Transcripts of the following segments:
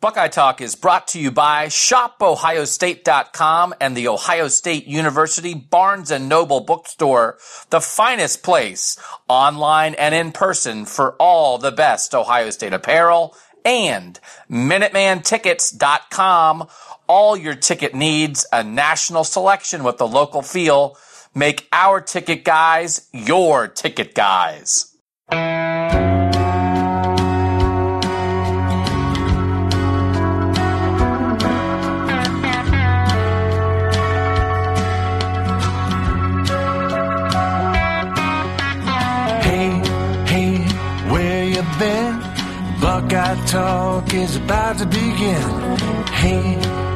Buckeye Talk is brought to you by ShopOhioState.com and the Ohio State University Barnes and Noble Bookstore, the finest place online and in person for all the best Ohio State apparel, and MinutemanTickets.com, all your ticket needs, a national selection with the local feel. Make our ticket guys your ticket guys. Buckeye Talk is about to begin. Hey,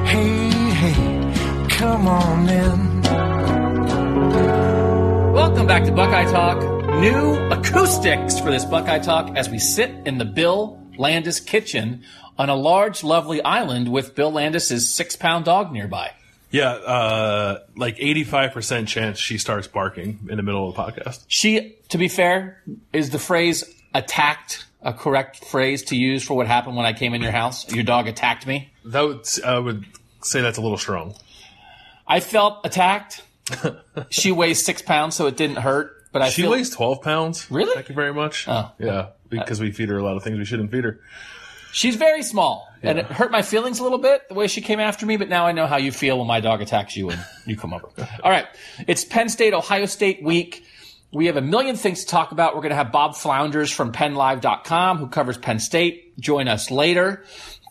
hey, hey, come on in. Welcome back to Buckeye Talk. New acoustics for this Buckeye Talk as we sit in the Bill Landis kitchen on a large, lovely island with Bill Landis's six pound dog nearby. Yeah, uh, like 85% chance she starts barking in the middle of the podcast. She, to be fair, is the phrase attacked a correct phrase to use for what happened when I came in your house? Your dog attacked me. That would, I would say that's a little strong. I felt attacked. she weighs six pounds, so it didn't hurt. But I She feel, weighs 12 pounds. Really? Thank you very much. Oh. Yeah, because we feed her a lot of things we shouldn't feed her. She's very small, and it hurt my feelings a little bit the way she came after me. But now I know how you feel when my dog attacks you and you come over. All right, it's Penn State Ohio State week. We have a million things to talk about. We're going to have Bob Flounders from PennLive.com, who covers Penn State, join us later.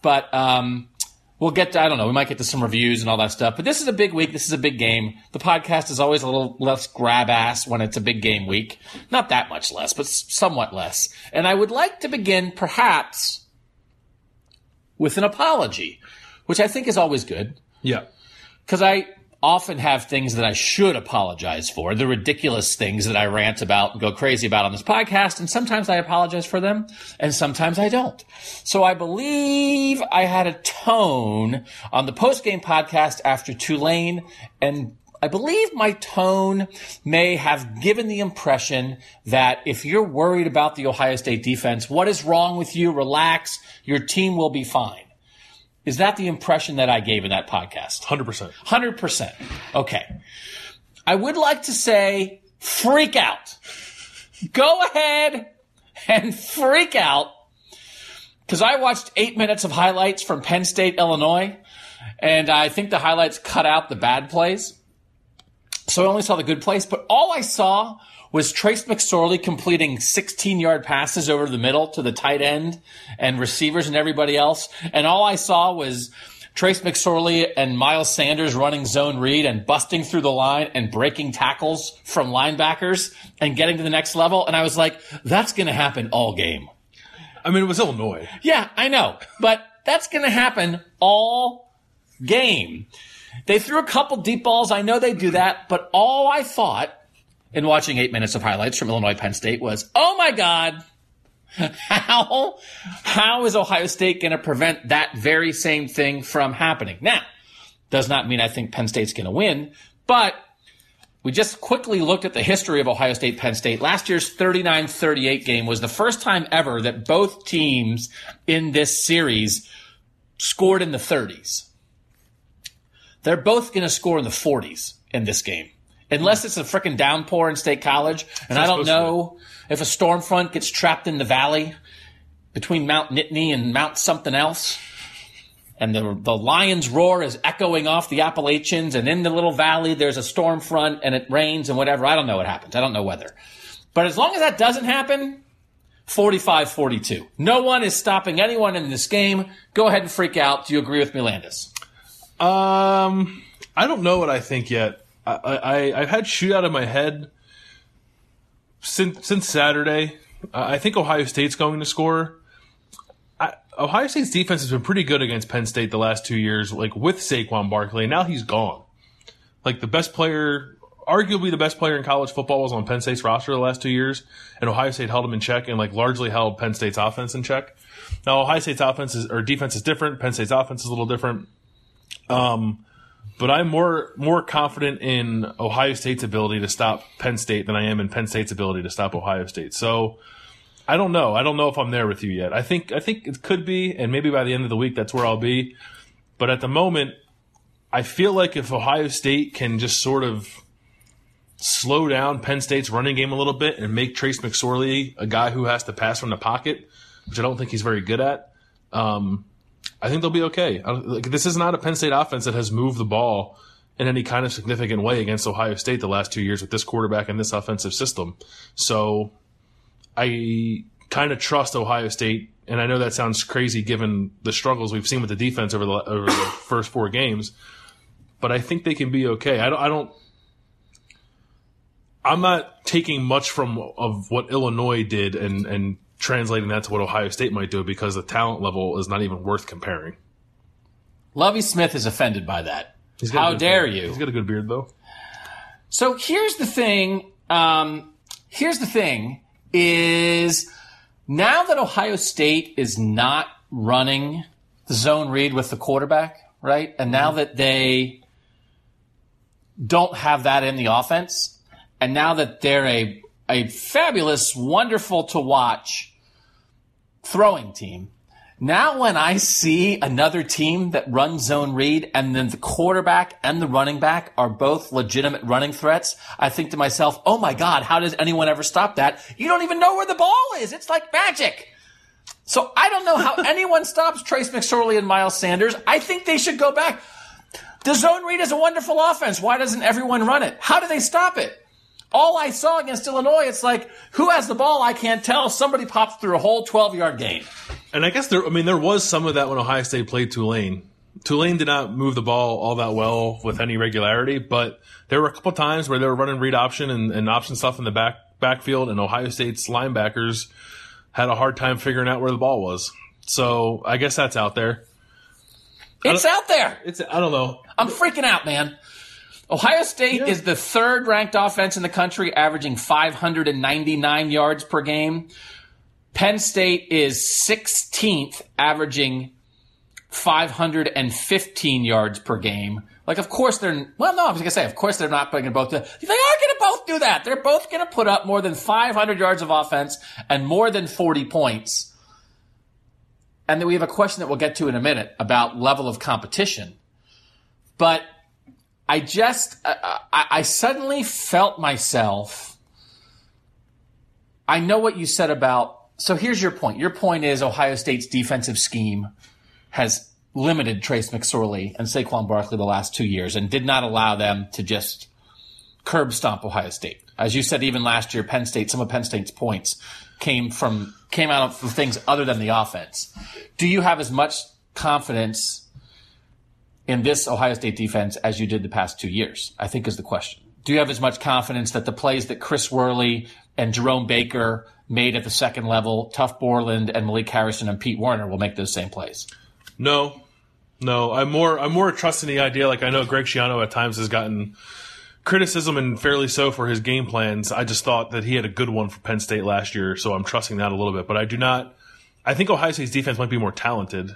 But um, we'll get to, I don't know, we might get to some reviews and all that stuff. But this is a big week. This is a big game. The podcast is always a little less grab ass when it's a big game week. Not that much less, but somewhat less. And I would like to begin perhaps with an apology, which I think is always good Yeah. because I often have things that I should apologize for, the ridiculous things that I rant about and go crazy about on this podcast, and sometimes I apologize for them, and sometimes I don't. So I believe I had a tone on the post-game podcast after Tulane, and I believe my tone may have given the impression that if you're worried about the Ohio State defense, what is wrong with you? Relax. Your team will be fine. Is that the impression that I gave in that podcast? 100%. 100%. Okay. I would like to say freak out. Go ahead and freak out because I watched eight minutes of highlights from Penn State, Illinois, and I think the highlights cut out the bad plays. So I only saw the good plays, but all I saw was Trace McSorley completing 16 yard passes over the middle to the tight end and receivers and everybody else. And all I saw was Trace McSorley and Miles Sanders running zone read and busting through the line and breaking tackles from linebackers and getting to the next level. And I was like, that's going to happen all game. I mean, it was Illinois. Yeah, I know, but that's going to happen all game. They threw a couple deep balls. I know they do that, but all I thought in watching eight minutes of highlights from Illinois Penn State was, oh my God, how, how is Ohio State going to prevent that very same thing from happening? Now, does not mean I think Penn State's going to win, but we just quickly looked at the history of Ohio State Penn State. Last year's 39-38 game was the first time ever that both teams in this series scored in the 30s. They're both going to score in the 40s in this game. Unless it's a freaking downpour in State College, and I don't supposed to be. know if a storm front gets trapped in the valley between Mount Nittany and Mount something else and the the lion's roar is echoing off the Appalachians, and in the little valley there's a storm front, and it rains and whatever. I don't know what happens. I don't know weather. But as long as that doesn't happen, 45-42. No one is stopping anyone in this game. Go ahead and freak out. Do you agree with me, Landis? Um, I don't know what I think yet. I, I I've had shootout in my head since since Saturday. Uh, I think Ohio State's going to score. I, Ohio State's defense has been pretty good against Penn State the last two years, like with Saquon Barkley. And now he's gone. Like the best player, arguably the best player in college football was on Penn State's roster the last two years, and Ohio State held him in check and like largely held Penn State's offense in check. Now Ohio State's offense is, or defense is different. Penn State's offense is a little different. Um, but I'm more more confident in Ohio State's ability to stop Penn State than I am in Penn State's ability to stop Ohio State. So I don't know. I don't know if I'm there with you yet. I think I think it could be, and maybe by the end of the week, that's where I'll be. But at the moment, I feel like if Ohio State can just sort of slow down Penn State's running game a little bit and make Trace McSorley a guy who has to pass from the pocket, which I don't think he's very good at, um, I think they'll be okay. Like, this is not a Penn State offense that has moved the ball in any kind of significant way against Ohio State the last two years with this quarterback and this offensive system. So I kind of trust Ohio State, and I know that sounds crazy given the struggles we've seen with the defense over the over the first four games, but I think they can be okay. I don't. I don't I'm not taking much from of what Illinois did and and translating that to what Ohio State might do because the talent level is not even worth comparing. Lovie Smith is offended by that. He's got a How dare beard. you? He's got a good beard though. So here's the thing. Um, here's the thing is now that Ohio State is not running the zone read with the quarterback, right? And now that they don't have that in the offense, and now that they're a, a fabulous, wonderful to watch throwing team, now, when I see another team that runs zone read and then the quarterback and the running back are both legitimate running threats, I think to myself, oh my God, how does anyone ever stop that? You don't even know where the ball is. It's like magic. So I don't know how anyone stops Trace McSorley and Miles Sanders. I think they should go back. The zone read is a wonderful offense. Why doesn't everyone run it? How do they stop it? All I saw against Illinois, it's like, who has the ball? I can't tell. Somebody pops through a whole 12 yard gain. And I guess there, I mean, there was some of that when Ohio State played Tulane. Tulane did not move the ball all that well with any regularity, but there were a couple times where they were running read option and, and option stuff in the back backfield, and Ohio State's linebackers had a hard time figuring out where the ball was. So I guess that's out there. It's out there. It's I don't know. I'm freaking out, man. Ohio State Yeah. is the third ranked offense in the country, averaging 599 yards per game. Penn State is 16th, averaging 515 yards per game. Like, of course they're, well, no, I was going to say, of course they're not going to both do They are going to both do that. They're both going to put up more than 500 yards of offense and more than 40 points. And then we have a question that we'll get to in a minute about level of competition. But I just, I, I I suddenly felt myself. I know what you said about. So here's your point. Your point is Ohio State's defensive scheme has limited Trace McSorley and Saquon Barkley the last two years and did not allow them to just curb stomp Ohio State. As you said, even last year, Penn State, some of Penn State's points came from, came out of things other than the offense. Do you have as much confidence in this Ohio State defense as you did the past two years? I think is the question. Do you have as much confidence that the plays that Chris Worley and Jerome Baker made at the second level, Tuff Borland and Malik Harrison and Pete Werner will make those same plays? No, no. I'm more I'm more trusting the idea. Like I know Greg Schiano at times has gotten criticism and fairly so for his game plans. I just thought that he had a good one for Penn State last year, so I'm trusting that a little bit. But I do not. I think Ohio State's defense might be more talented.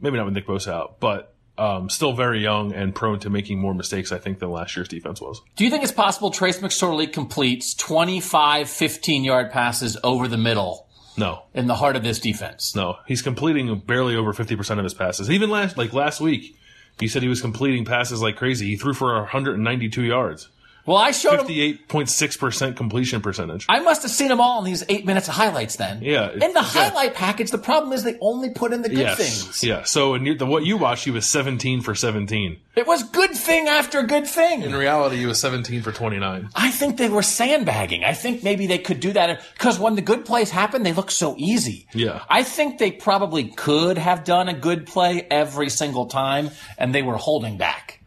Maybe not with Nick Bosa out, but um, still very young and prone to making more mistakes. I think than last year's defense was. Do you think it's possible Trace McSorley completes 25 15 yard passes over the middle No, in the heart of this defense? no. He's completing barely over fifty percent of his passes. Even last like last week, he said he was completing passes like crazy. He threw for 192 yards. Well, I showed him. 58.6% completion percentage. I must have seen them all in these eight minutes of highlights then. Yeah, In the yeah. highlight package, the problem is they only put in the good yes. things. Yeah. So in the, what you watched, he was 17 for 17. It was good thing after good thing. In reality, he was 17 for 29. I think they were sandbagging. I think maybe they could do that because when the good plays happen, they look so easy. Yeah. I think they probably could have done a good play every single time, and they were holding back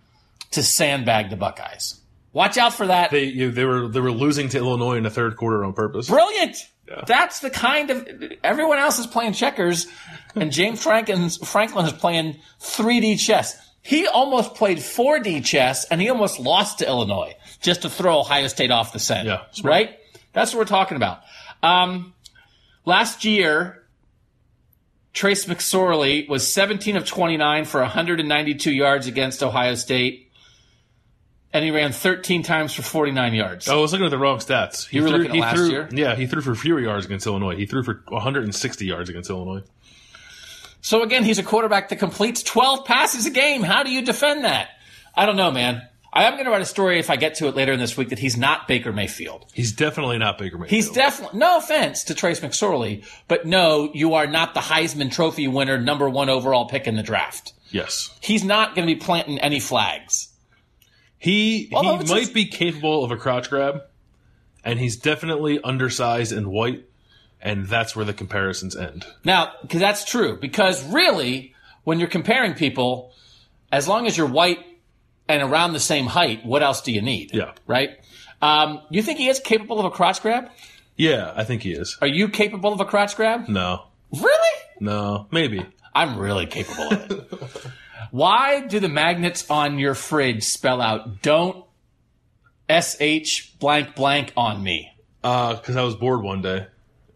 to sandbag the Buckeyes. Watch out for that. They you, they were they were losing to Illinois in the third quarter on purpose. Brilliant. That's the kind of everyone else is playing checkers, and James Franklin Franklin is playing 3D chess. He almost played 4D chess, and he almost lost to Illinois just to throw Ohio State off the scent. Yeah, smart. right. That's what we're talking about. Um, last year, Trace McSorley was 17 of 29 for 192 yards against Ohio State. And he ran 13 times for 49 yards. Oh, I was looking at the wrong stats. He You were threw, looking at last threw, year? Yeah, he threw for fewer yards against Illinois. He threw for 160 yards against Illinois. So again, he's a quarterback that completes 12 passes a game. How do you defend that? I don't know, man. I am going to write a story if I get to it later in this week that he's not Baker Mayfield. He's definitely not Baker Mayfield. He's definitely, no offense to Trace McSorley, but no, you are not the Heisman Trophy winner, number one overall pick in the draft. yes. He's not going to be planting any flags. He Although he might be capable of a crotch grab, and he's definitely undersized and white, and that's where the comparisons end. Now, because that's true. Because really, when you're comparing people, as long as you're white and around the same height, what else do you need? Yeah. Right? Um, you think he is capable of a crotch grab? Yeah, I think he is. Are you capable of a crotch grab? No, Really? no, maybe. I'm really capable of it. Why do the magnets on your fridge spell out don't sh blank blank on me? Because Uh, I was bored one day,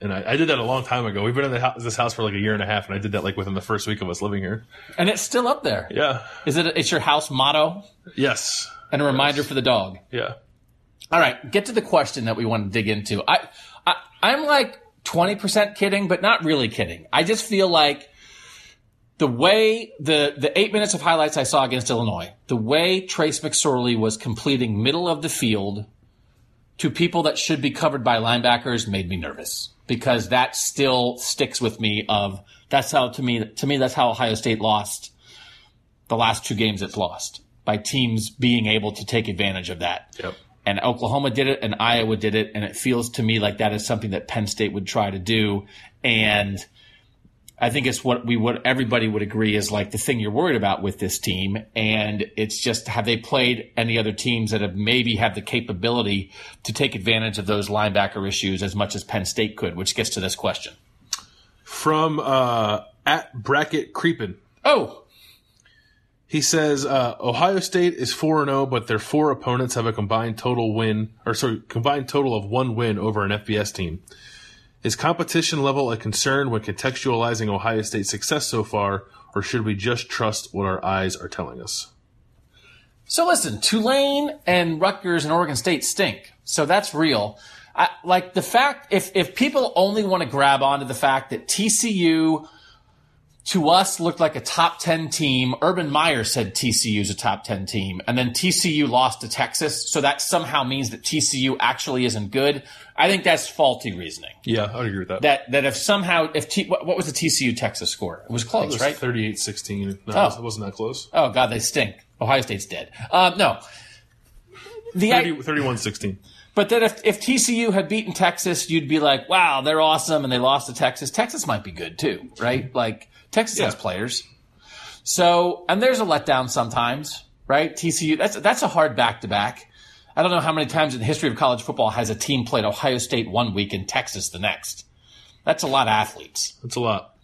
and I, I did that a long time ago. We've been in house, this house for like a year and a half, and I did that like within the first week of us living here. And it's still up there. Yeah. Is it? It's your house motto Yes. and a reminder for the dog. Yeah. All right, get to the question that we want to dig into. I, I I'm like 20% kidding, but not really kidding. I just feel like the way the the 8 minutes of highlights I saw against Illinois, the way Trace McSorley was completing middle of the field to people that should be covered by linebackers made me nervous because that still sticks with me of that's how to me to me that's how Ohio State lost the last two games it's lost by teams being able to take advantage of that Yep. and Oklahoma did it and Iowa did it. And it feels to me like that is something that Penn State would try to do. And I think it's what we would, everybody would agree is like the thing you're worried about with this team. And it's just, have they played any other teams that have maybe have the capability to take advantage of those linebacker issues as much as Penn State could, which gets to this question. From uh, at bracket creepin. Oh, He says uh, Ohio State is four and zero, but their four opponents have a combined total win, or sorry, combined total of one win over an FBS team. Is competition level a concern when contextualizing Ohio State's success so far, or should we just trust what our eyes are telling us? So listen, Tulane and Rutgers and Oregon State stink. So that's real. I, like the fact, if, if people only want to grab onto the fact that TCU to us looked like a top 10 team, Urban Meyer said TCU is a top 10 team, and then TCU lost to Texas, so that somehow means that TCU actually isn't good. I think that's faulty reasoning. Yeah, I agree with that. That, that if somehow, if T, what, what was the TCU Texas score? It was it close, was right? 38-16. No, Oh. it wasn't that close. Oh God, they stink. Ohio State's dead. Um, no. The, 30, 31-16. But then if, if TCU had beaten Texas, you'd be like, wow, they're awesome and they lost to Texas. Texas might be good too, right? Like Texas has players. So, and there's a letdown sometimes, right? TCU, that's, that's a hard back to back. I don't know how many times in the history of college football has a team played Ohio State one week and Texas the next. That's a lot of athletes. That's a lot.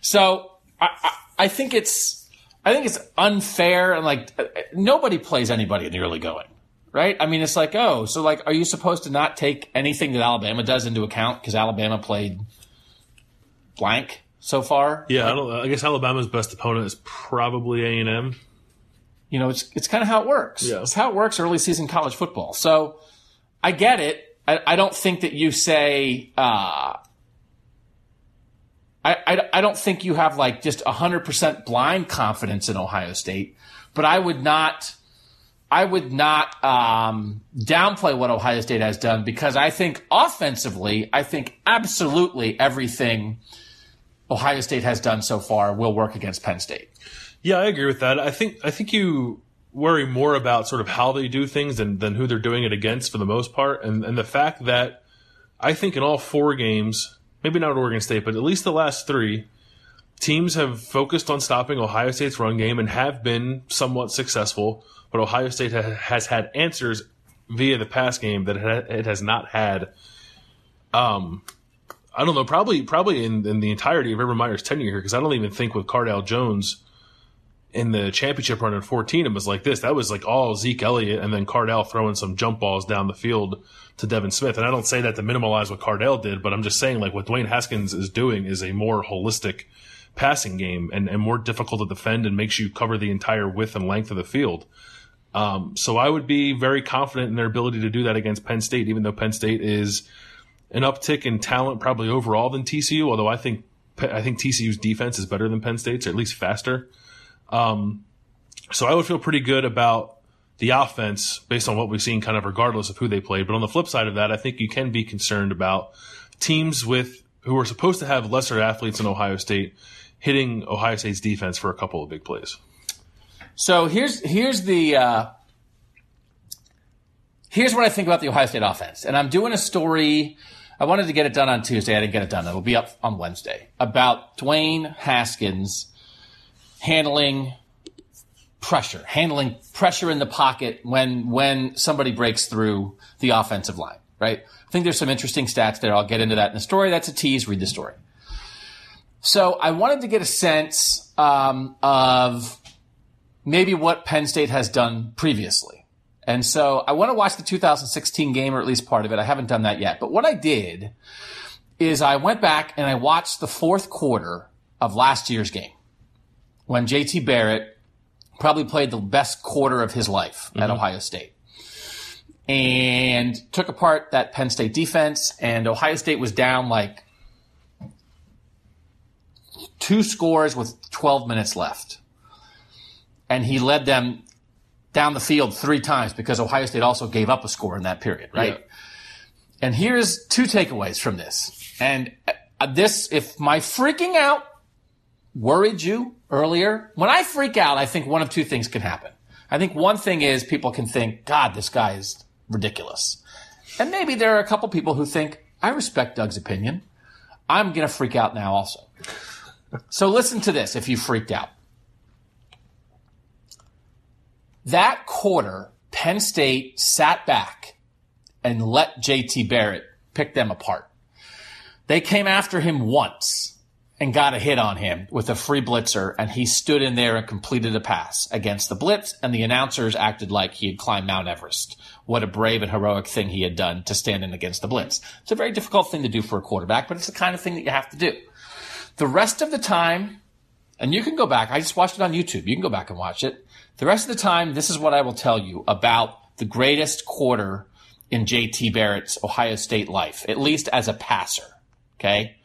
So I, I, I think it's I think it's unfair and like uh, nobody plays anybody in the early going, right? I mean, it's like oh, so like, are you supposed to not take anything that Alabama does into account because Alabama played blank so far? Yeah, I, don't, I guess Alabama's best opponent is probably A&M. You know, it's it's kind of how it works. Yeah. It's how it works early season college football. So I get it. I, I don't think that you say. Uh, I, I, I don't think you have like just 100% blind confidence in Ohio State, but I would not, I would not um, downplay what Ohio State has done because I think offensively, I think absolutely everything Ohio State has done so far will work against Penn State. Yeah, I agree with that. I think I think you worry more about sort of how they do things than, than who they're doing it against for the most part, and and the fact that I think in all four games, maybe not Oregon State, but at least the last three, teams have focused on stopping Ohio State's run game and have been somewhat successful. But Ohio State ha- has had answers via the pass game that it ha- it has not had. Um, I don't know, probably probably in, in the entirety of Urban Meyer's tenure here, because I don't even think with Cardale Jones in the championship run in 14, it was like this. That was like all Zeke Elliott and then Cardale throwing some jump balls down the field to Devin Smith. And I don't say that to minimalize what Cardale did, but I'm just saying like what Dwayne Haskins is doing is a more holistic passing game and, and more difficult to defend and makes you cover the entire width and length of the field. Um, so I would be very confident in their ability to do that against Penn State, even though Penn State is an uptick in talent probably overall than TCU. Although I think I think TCU's defense is better than Penn State's, or at least faster. Um, so I would feel pretty good about the offense based on what we've seen, kind of regardless of who they played. But on the flip side of that, I think you can be concerned about teams with who are supposed to have lesser athletes in Ohio State hitting Ohio State's defense for a couple of big plays. So here's here's the uh, here's what I think about the Ohio State offense, and I'm doing a story. I wanted to get it done on Tuesday. I didn't get it done. It'll be up on Wednesday about Dwayne Haskins handling pressure, handling pressure in the pocket when when somebody breaks through the offensive line. Right. I think there's some interesting stats there. I'll get into that in the story. That's a tease. Read the story. So I wanted to get a sense um, of maybe what Penn State has done previously. And so I want to watch the 2016 game or at least part of it. I haven't done that yet. But what I did is I went back and I watched the fourth quarter of last year's game when JT Barrett probably played the best quarter of his life at mm-hmm. Ohio State and took apart that Penn State defense and Ohio State was down like two scores with 12 minutes left. And he led them down the field three times because Ohio State also gave up a score in that period, right? Yeah. And here's two takeaways from this. And uh, this, if my freaking out worried you earlier, when I freak out, I think one of two things can happen. I think one thing is people can think, God, this guy is ridiculous. And maybe there are a couple people who think, I respect Doug's opinion. I'm going to freak out now also. So listen to this if you freaked out. That quarter, Penn State sat back and let JT Barrett pick them apart. They came after him once and got a hit on him with a free blitzer, and he stood in there and completed a pass against the blitz, and the announcers acted like he had climbed Mount Everest. What a brave and heroic thing he had done to stand in against the blitz. It's a very difficult thing to do for a quarterback, but it's the kind of thing that you have to do. The rest of the time, and you can go back, I just watched it on YouTube. You can go back and watch it. The rest of the time, this is what I will tell you about the greatest quarter in JT Barrett's Ohio State life, at least as a passer. Okay.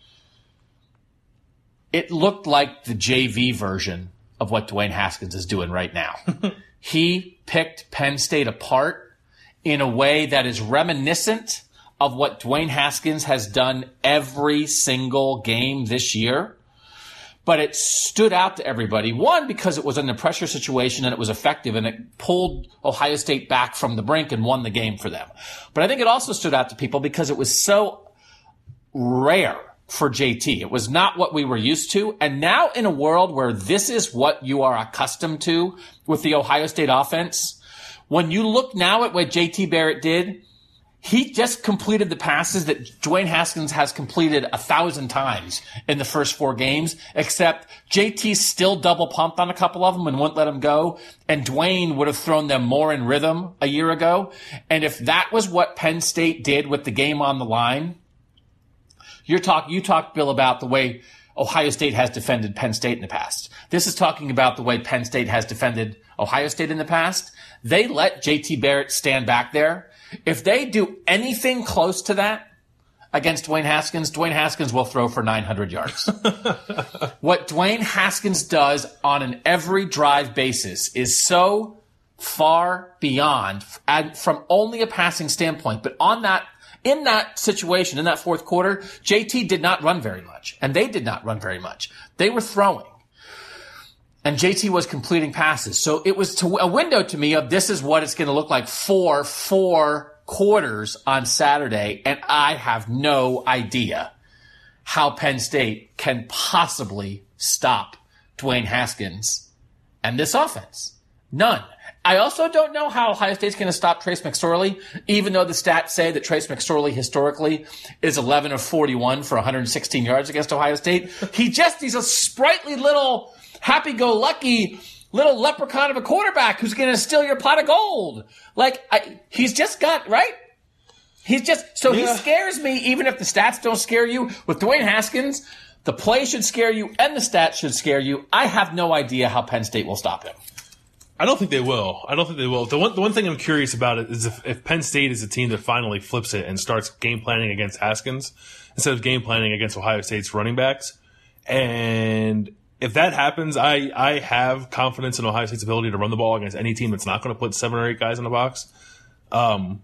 It looked like the JV version of what Dwayne Haskins is doing right now. he picked Penn State apart in a way that is reminiscent of what Dwayne Haskins has done every single game this year. But it stood out to everybody. One, because it was in a pressure situation and it was effective and it pulled Ohio State back from the brink and won the game for them. But I think it also stood out to people because it was so rare for JT. It was not what we were used to. And now in a world where this is what you are accustomed to with the Ohio State offense, when you look now at what JT Barrett did, he just completed the passes that Dwayne Haskins has completed a thousand times in the first four games, except JT still double pumped on a couple of them and wouldn't let them go. And Dwayne would have thrown them more in rhythm a year ago. And if that was what Penn State did with the game on the line, you're talk, you talked, Bill, about the way Ohio State has defended Penn State in the past. This is talking about the way Penn State has defended Ohio State in the past. They let JT Barrett stand back there. If they do anything close to that against Dwayne Haskins, Dwayne Haskins will throw for 900 yards. what Dwayne Haskins does on an every drive basis is so far beyond and from only a passing standpoint, but on that in that situation, in that fourth quarter, JT did not run very much, and they did not run very much. They were throwing. And JT was completing passes. So it was to, a window to me of this is what it's going to look like for four quarters on Saturday. And I have no idea how Penn State can possibly stop Dwayne Haskins and this offense. None. I also don't know how Ohio State's going to stop Trace McSorley, even though the stats say that Trace McSorley historically is 11 of 41 for 116 yards against Ohio State. He just, he's a sprightly little happy-go-lucky little leprechaun of a quarterback who's going to steal your pot of gold. Like, I, he's just got, right? He's just, so Yeah. he scares me even if the stats don't scare you. With Dwayne Haskins, the play should scare you and the stats should scare you. I have no idea how Penn State will stop him. I don't think they will. I don't think they will. The one, the one thing I'm curious about is if, if Penn State is a team that finally flips it and starts game planning against Haskins instead of game planning against Ohio State's running backs. And if that happens, I, I have confidence in Ohio State's ability to run the ball against any team that's not going to put seven or eight guys in the box. Um,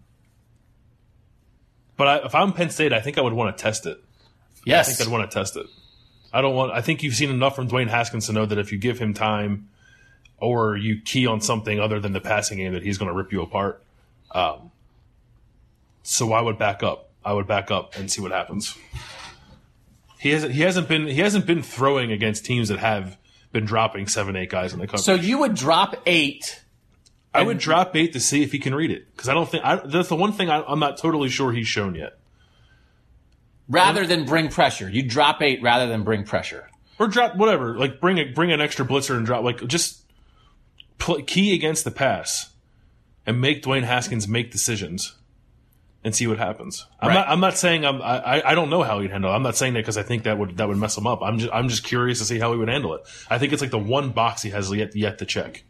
but I, if I'm Penn State, I think I would want to test it. Yes. I think I'd want to test it. I don't want. I think you've seen enough from Dwayne Haskins to know that if you give him time, or you key on something other than the passing game, that he's going to rip you apart. Um, so I would back up. I would back up and see what happens. He hasn't. He hasn't been. He hasn't been throwing against teams that have been dropping seven, eight guys in the coverage. so you would drop eight. I would drop eight to see if he can read it because I don't think I, that's the one thing I, I'm not totally sure he's shown yet. rather than bring pressure. You drop eight rather than bring pressure. or drop whatever. Like bring a bring an extra blitzer and drop like just key against the pass and make Dwayne Haskins make decisions and see what happens. I'm Right. not. I'm not saying I'm. I, I- don't know how he'd handle. it. I'm not saying that because I think that would that would mess him up. I'm just I'm just curious to see how he would handle it. I think it's like the one box he has yet yet to check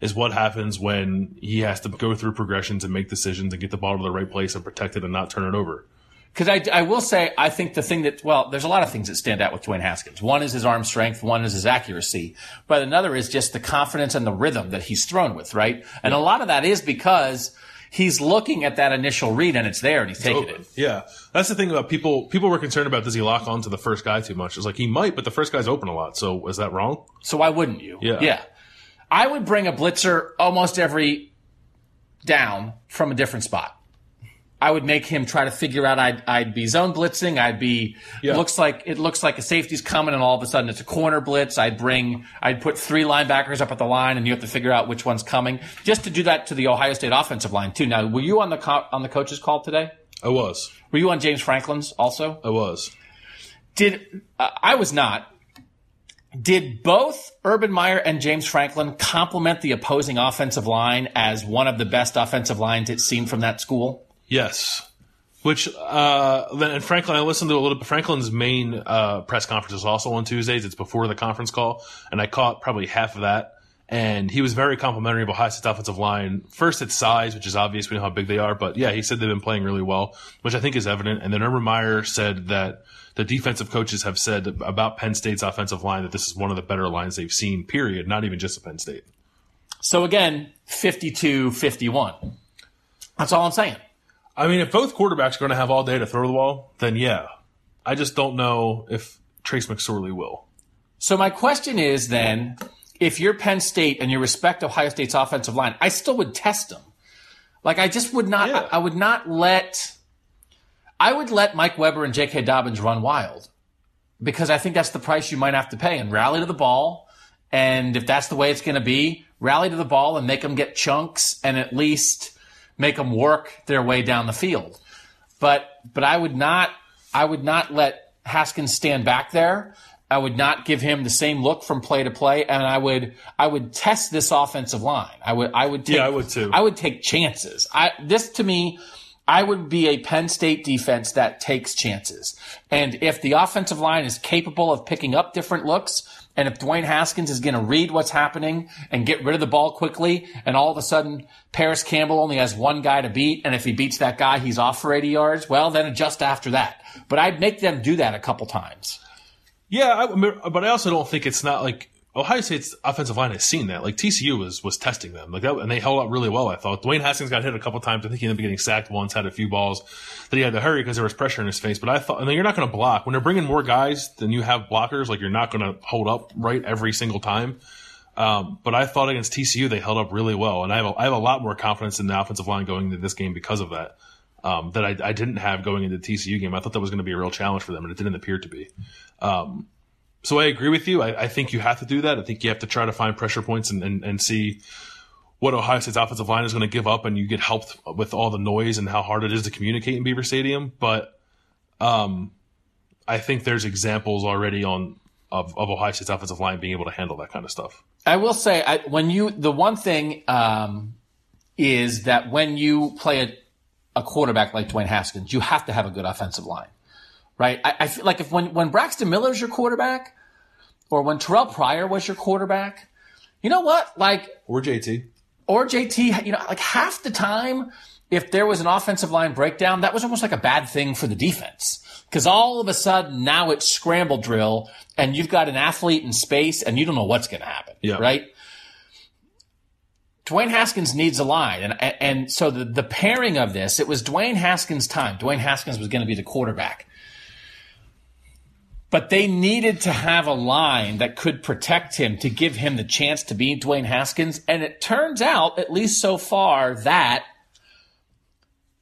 is what happens when he has to go through progressions and make decisions and get the ball to the right place and protect it and not turn it over. Because I, I will say, I think the thing that, well, there's a lot of things that stand out with Dwayne Haskins. One is his arm strength, one is his accuracy, but another is just the confidence and the rhythm that he's thrown with, right? And a lot of that is because he's looking at that initial read and it's there and he's taking it. Yeah, that's the thing about people. People were concerned about does he lock on to the first guy too much? It's like he might, but the first guy's open a lot. So is that wrong? So why wouldn't you? Yeah. Yeah. I would bring a blitzer almost every down from a different spot. I would make him try to figure out I'd, I'd be zone blitzing. I'd be, Yeah. looks like, it looks like a safety's coming and all of a sudden it's a corner blitz. I'd bring, I'd put three linebackers up at the line and you have to figure out which one's coming just to do that to the Ohio State offensive line too. Now, were you on the, co- on the coach's call today? I was. Were you on James Franklin's also? I was. Did uh, I was not? Did both Urban Meyer and James Franklin compliment the opposing offensive line as one of the best offensive lines it's seen from that school? Yes. Which uh, then and Franklin, I listened to a little bit. Franklin's main uh, press conference is also on Tuesdays. It's before the conference call, and I caught probably half of that. And he was very complimentary of Ohio State's offensive line. First, its size, which is obvious. We know how big they are, but yeah, he said they've been playing really well, which I think is evident. And then Urban Meyer said that the defensive coaches have said about Penn State's offensive line that this is one of the better lines they've seen. Period. Not even just at Penn State. So again, 52-51. That's all I'm saying. I mean, if both quarterbacks are going to have all day to throw the ball, then yeah. I just don't know if Trace McSorley will. So my question is then, if you're Penn State and you respect Ohio State's offensive line, I still would test them. Like I just would not. Yeah. I, I would not let. I would let Mike Weber and J.K. Dobbins run wild because I think that's the price you might have to pay and rally to the ball. And if that's the way it's going to be, rally to the ball and make them get chunks and at least make them work their way down the field. But but I would not I would not let Haskins stand back there. I would not give him the same look from play to play, and I would I would test this offensive line. I would I would take, Yeah, I would too. I would take chances. I this to me, I would be a Penn State defense that takes chances. And if the offensive line is capable of picking up different looks, and if Dwayne Haskins is going to read what's happening and get rid of the ball quickly, and all of a sudden Parris Campbell only has one guy to beat, and if he beats that guy, he's off for 80 yards, well, then adjust after that. But I'd make them do that a couple times. Yeah, I, but I also don't think it's not like Ohio State's offensive line has seen that. Like TCU was was testing them, like that, and they held up really well. I thought Dwayne Haskins got hit a couple times. I think he ended up getting sacked once, had a few balls that he had to hurry because there was pressure in his face. But I thought, and then you're not going to block when they're bringing more guys than you have blockers. Like you're not going to hold up right every single time. Um, but I thought against TCU they held up really well, and I have a, I have a lot more confidence in the offensive line going into this game because of that. Um, that I, I didn't have going into the TCU game. I thought that was going to be a real challenge for them, and it didn't appear to be. Um, so I agree with you. I, I think you have to do that. I think you have to try to find pressure points and, and, and see what Ohio State's offensive line is going to give up, and you get helped with all the noise and how hard it is to communicate in Beaver Stadium. But um, I think there's examples already on of, of Ohio State's offensive line being able to handle that kind of stuff. I will say, I, when you, the one thing um, is that when you play a, a quarterback like Dwayne Haskins, you have to have a good offensive line, right? I, I feel like if when, when Braxton Miller's your quarterback, or when Terrell Pryor was your quarterback, You know what? Like, Or JT. or JT, you know, like half the time, if there was an offensive line breakdown, that was almost like a bad thing for the defense. Cause all of a sudden now it's scramble drill and you've got an athlete in space and you don't know what's going to happen. Yeah. Right. Dwayne Haskins needs a line. And, and, and so the, the pairing of this, it was Dwayne Haskins' time. Dwayne Haskins was going to be the quarterback. But they needed to have a line that could protect him to give him the chance to be Dwayne Haskins. And it turns out, at least so far, that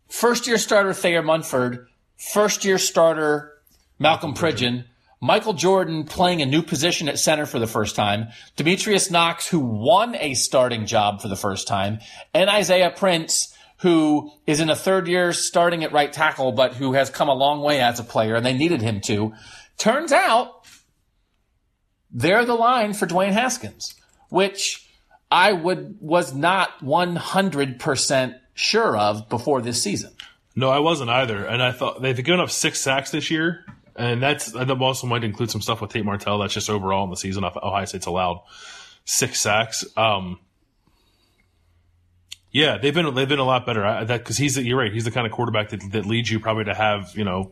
first year starter Thayer Munford, first year starter Malcolm Pridgeon, Michael Jordan playing a new position at center for the first time, Demetrius Knox, who won a starting job for the first time, and Isaiah Prince, who is in a third year starting at right tackle, but who has come a long way as a player, and they needed him to. Turns out they're the line for Dwayne Haskins, which I would was not 100% sure of before this season. No, I wasn't either. And I thought they've given up six sacks this year. And that's, that also might include some stuff with Tate Martell. That's just overall in the season. Ohio State's allowed six sacks. Um, yeah, they've been, they've been a lot better. I, that, cause he's, you're right. He's the kind of quarterback that, that leads you probably to have, you know,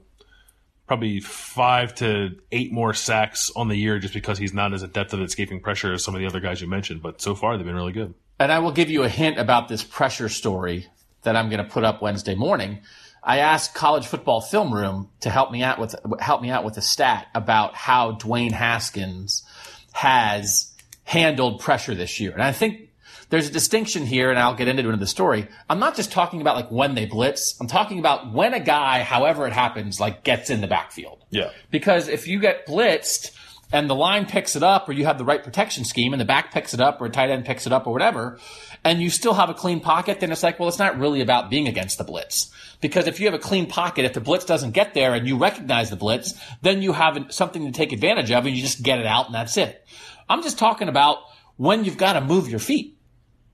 probably five to eight more sacks on the year just because he's not as adept at escaping pressure as some of the other guys you mentioned. But so far, they've been really good. And I will give you a hint about this pressure story that I'm going to put up Wednesday morning. I asked College Football Film Room to help me out with help me out with a stat about how Dwayne Haskins has handled pressure this year. And I think there's a distinction here, and I'll get into it in the story. I'm not just talking about like when they blitz. I'm talking about when a guy, however it happens, like gets in the backfield. Yeah. Because if you get blitzed and the line picks it up or you have the right protection scheme and the back picks it up or a tight end picks it up or whatever, and you still have a clean pocket, then it's like, well, it's not really about being against the blitz. Because if you have a clean pocket, if the blitz doesn't get there and you recognize the blitz, then you have something to take advantage of and you just get it out and that's it. I'm just talking about when you've got to move your feet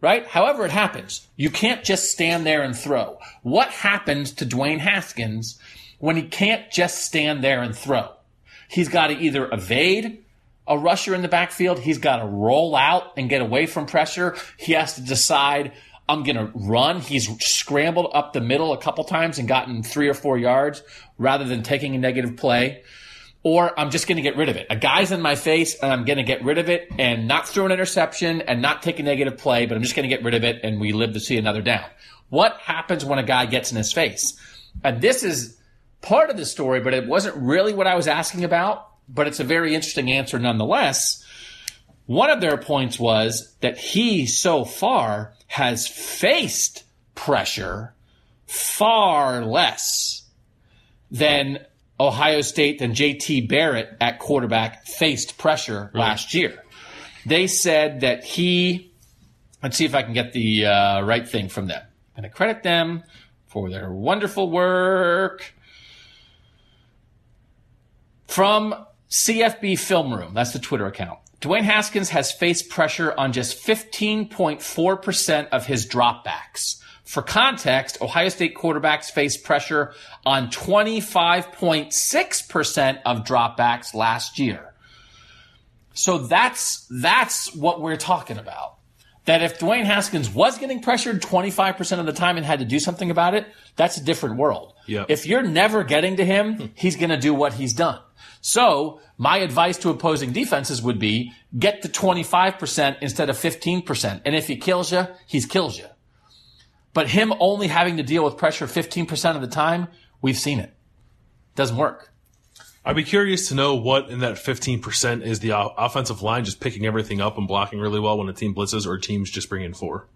right? However it happens, you can't just stand there and throw. What happens to Dwayne Haskins when he can't just stand there and throw? He's got to either evade a rusher in the backfield, he's got to roll out and get away from pressure. He has to decide, I'm going to run. He's scrambled up the middle a couple times and gotten three or four yards rather than taking a negative play or I'm just going to get rid of it. A guy's in my face and I'm going to get rid of it and not throw an interception and not take a negative play, but I'm just going to get rid of it and we live to see another down. What happens when a guy gets in his face? And this is part of the story, but it wasn't really what I was asking about, but it's a very interesting answer nonetheless. One of their points was that he so far has faced pressure far less than Ohio State than JT Barrett at quarterback faced pressure last year. They said that he, let's see if I can get the uh, right thing from them. I'm going to credit them for their wonderful work. From CFB Film Room, that's the Twitter account. Dwayne Haskins has faced pressure on just 15.4% of his dropbacks. For context, Ohio State quarterbacks faced pressure on 25.6% of dropbacks last year. So that's, that's what we're talking about. That if Dwayne Haskins was getting pressured 25% of the time and had to do something about it, that's a different world. Yep. If you're never getting to him, hmm. he's going to do what he's done. So my advice to opposing defenses would be get to 25% instead of 15%. And if he kills you, he's kills you. But him only having to deal with pressure 15% of the time, we've seen it. Doesn't work. I'd be curious to know what in that 15% is the offensive line just picking everything up and blocking really well when a team blitzes or teams just bring in four.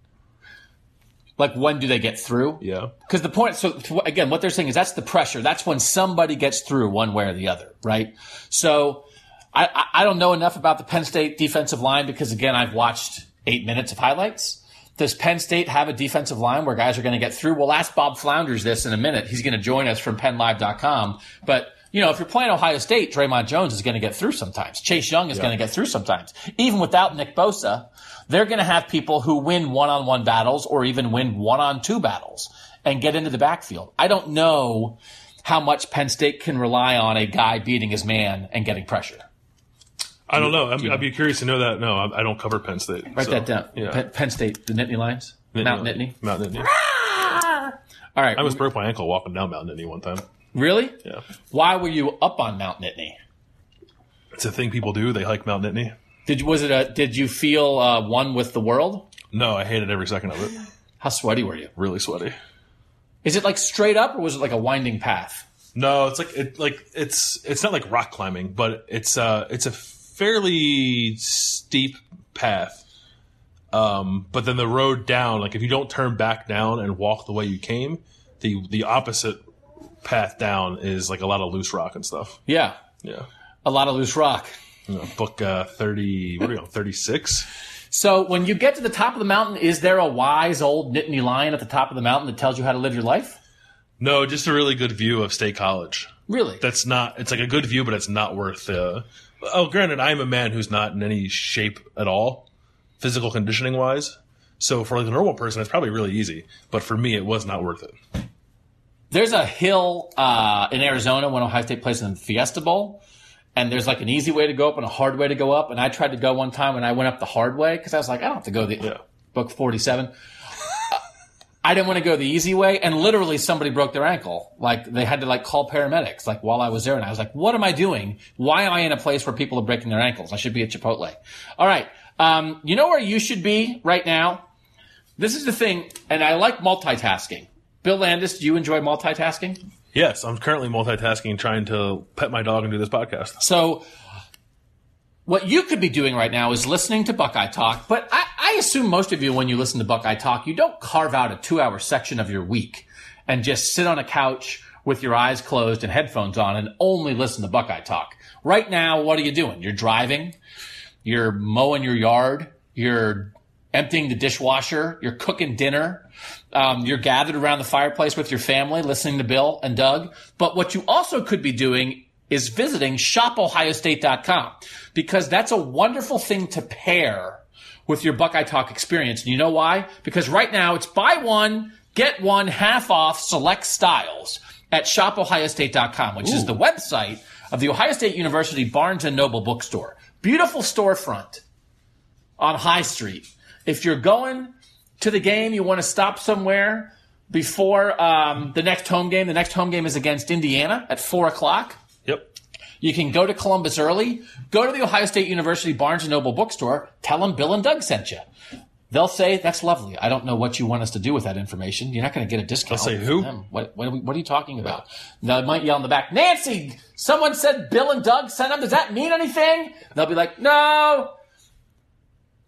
Like when do they get through? Yeah. Because the point, so again, what they're saying is that's the pressure. That's when somebody gets through one way or the other, right? So I, I- I don't know enough about the Penn State defensive line because again, I've watched eight minutes of highlights. Does Penn State have a defensive line where guys are going to get through? We'll ask Bob Flounders this in a minute. He's going to join us from PennLive.com. But, you know, if you're playing Ohio State, Dre'Mont Jones is going to get through sometimes. Chase Young is going to get through sometimes. Even without Nick Bosa, they're going to have people who win one-on-one battles or even win one-on-two battles and get into the backfield. I don't know how much Penn State can rely on a guy beating his man and getting pressure. I don't know. I'd, I'd be curious to know that. No, I, I don't cover Penn State. Write that down. Yeah. Penn, Penn State, the Nittany Lions, Mount Nittany. Mount Nittany. All right, I almost broke my ankle walking down Mount Nittany one time. really? Yeah. Why were you up on Mount Nittany? It's a thing people do. They hike Mount Nittany. Did you- was it a? Did you feel uh, one with the world? No, I hated every second of it. How sweaty were you? Really sweaty. Is it like straight up, or was it like a winding path? No, it's like it like it's it's not like rock climbing, but it's uh it's a fairly steep path. Um, but then the road down, like if you don't turn back down and walk the way you came, the the opposite path down is like a lot of loose rock and stuff. Yeah, Yeah. a lot of loose rock. You know, book uh, thirty. What are we on? Thirty six. So when you get to the top of the mountain, is there a wise old Nittany lion at the top of the mountain that tells you how to live your life? No, just a really good view of State College. Really? That's not. It's like a good view, but it's not worth. Uh, oh, granted, I'm a man who's not in any shape at all, physical conditioning wise. So for like a normal person, it's probably really easy. But for me, it was not worth it. There's a hill uh, in Arizona when Ohio State plays in the Fiesta Bowl, and there's like an easy way to go up and a hard way to go up. And I tried to go one time, and I went up the hard way because I was like, I don't have to go the Yeah. book 47. I didn't want to go the easy way, and literally somebody broke their ankle. Like they had to like call paramedics. Like while I was there, and I was like, "What am I doing? Why am I in a place where people are breaking their ankles? I should be at Chipotle." All right, um, you know where you should be right now. This is the thing, and I like multitasking. Bill Landis, do you enjoy multitasking? Yes, I'm currently multitasking, trying to pet my dog and do this podcast. So, what you could be doing right now is listening to Buckeye Talk, but I, I assume most of you, when you listen to Buckeye Talk, you don't carve out a two hour section of your week and just sit on a couch with your eyes closed and headphones on and only listen to Buckeye Talk. Right now, what are you doing? You're driving, you're mowing your yard, you're emptying the dishwasher, you're cooking dinner, um, you're gathered around the fireplace with your family listening to Bill and Doug. But what you also could be doing is visiting shopohiostate.com because that's a wonderful thing to pair with your Buckeye Talk experience. And you know why? Because right now it's buy one, get one half off select styles at shopohiostate.com, which is the website of the Ohio State University Barnes and Noble bookstore. Beautiful storefront on High Street. If you're going to the game, you want to stop somewhere before um, the next home game. The next home game is against Indiana at four o'clock. You can go to Columbus early. Go to the Ohio State University Barnes and Noble bookstore. Tell them Bill and Doug sent you. They'll say that's lovely. I don't know what you want us to do with that information. You're not going to get a discount. They'll say, "Who?" them. What, what, are we- what are you talking about? Now, they might yell in the back, Nancy. Someone said Bill and Doug sent them. Does that mean anything? They'll be like, no.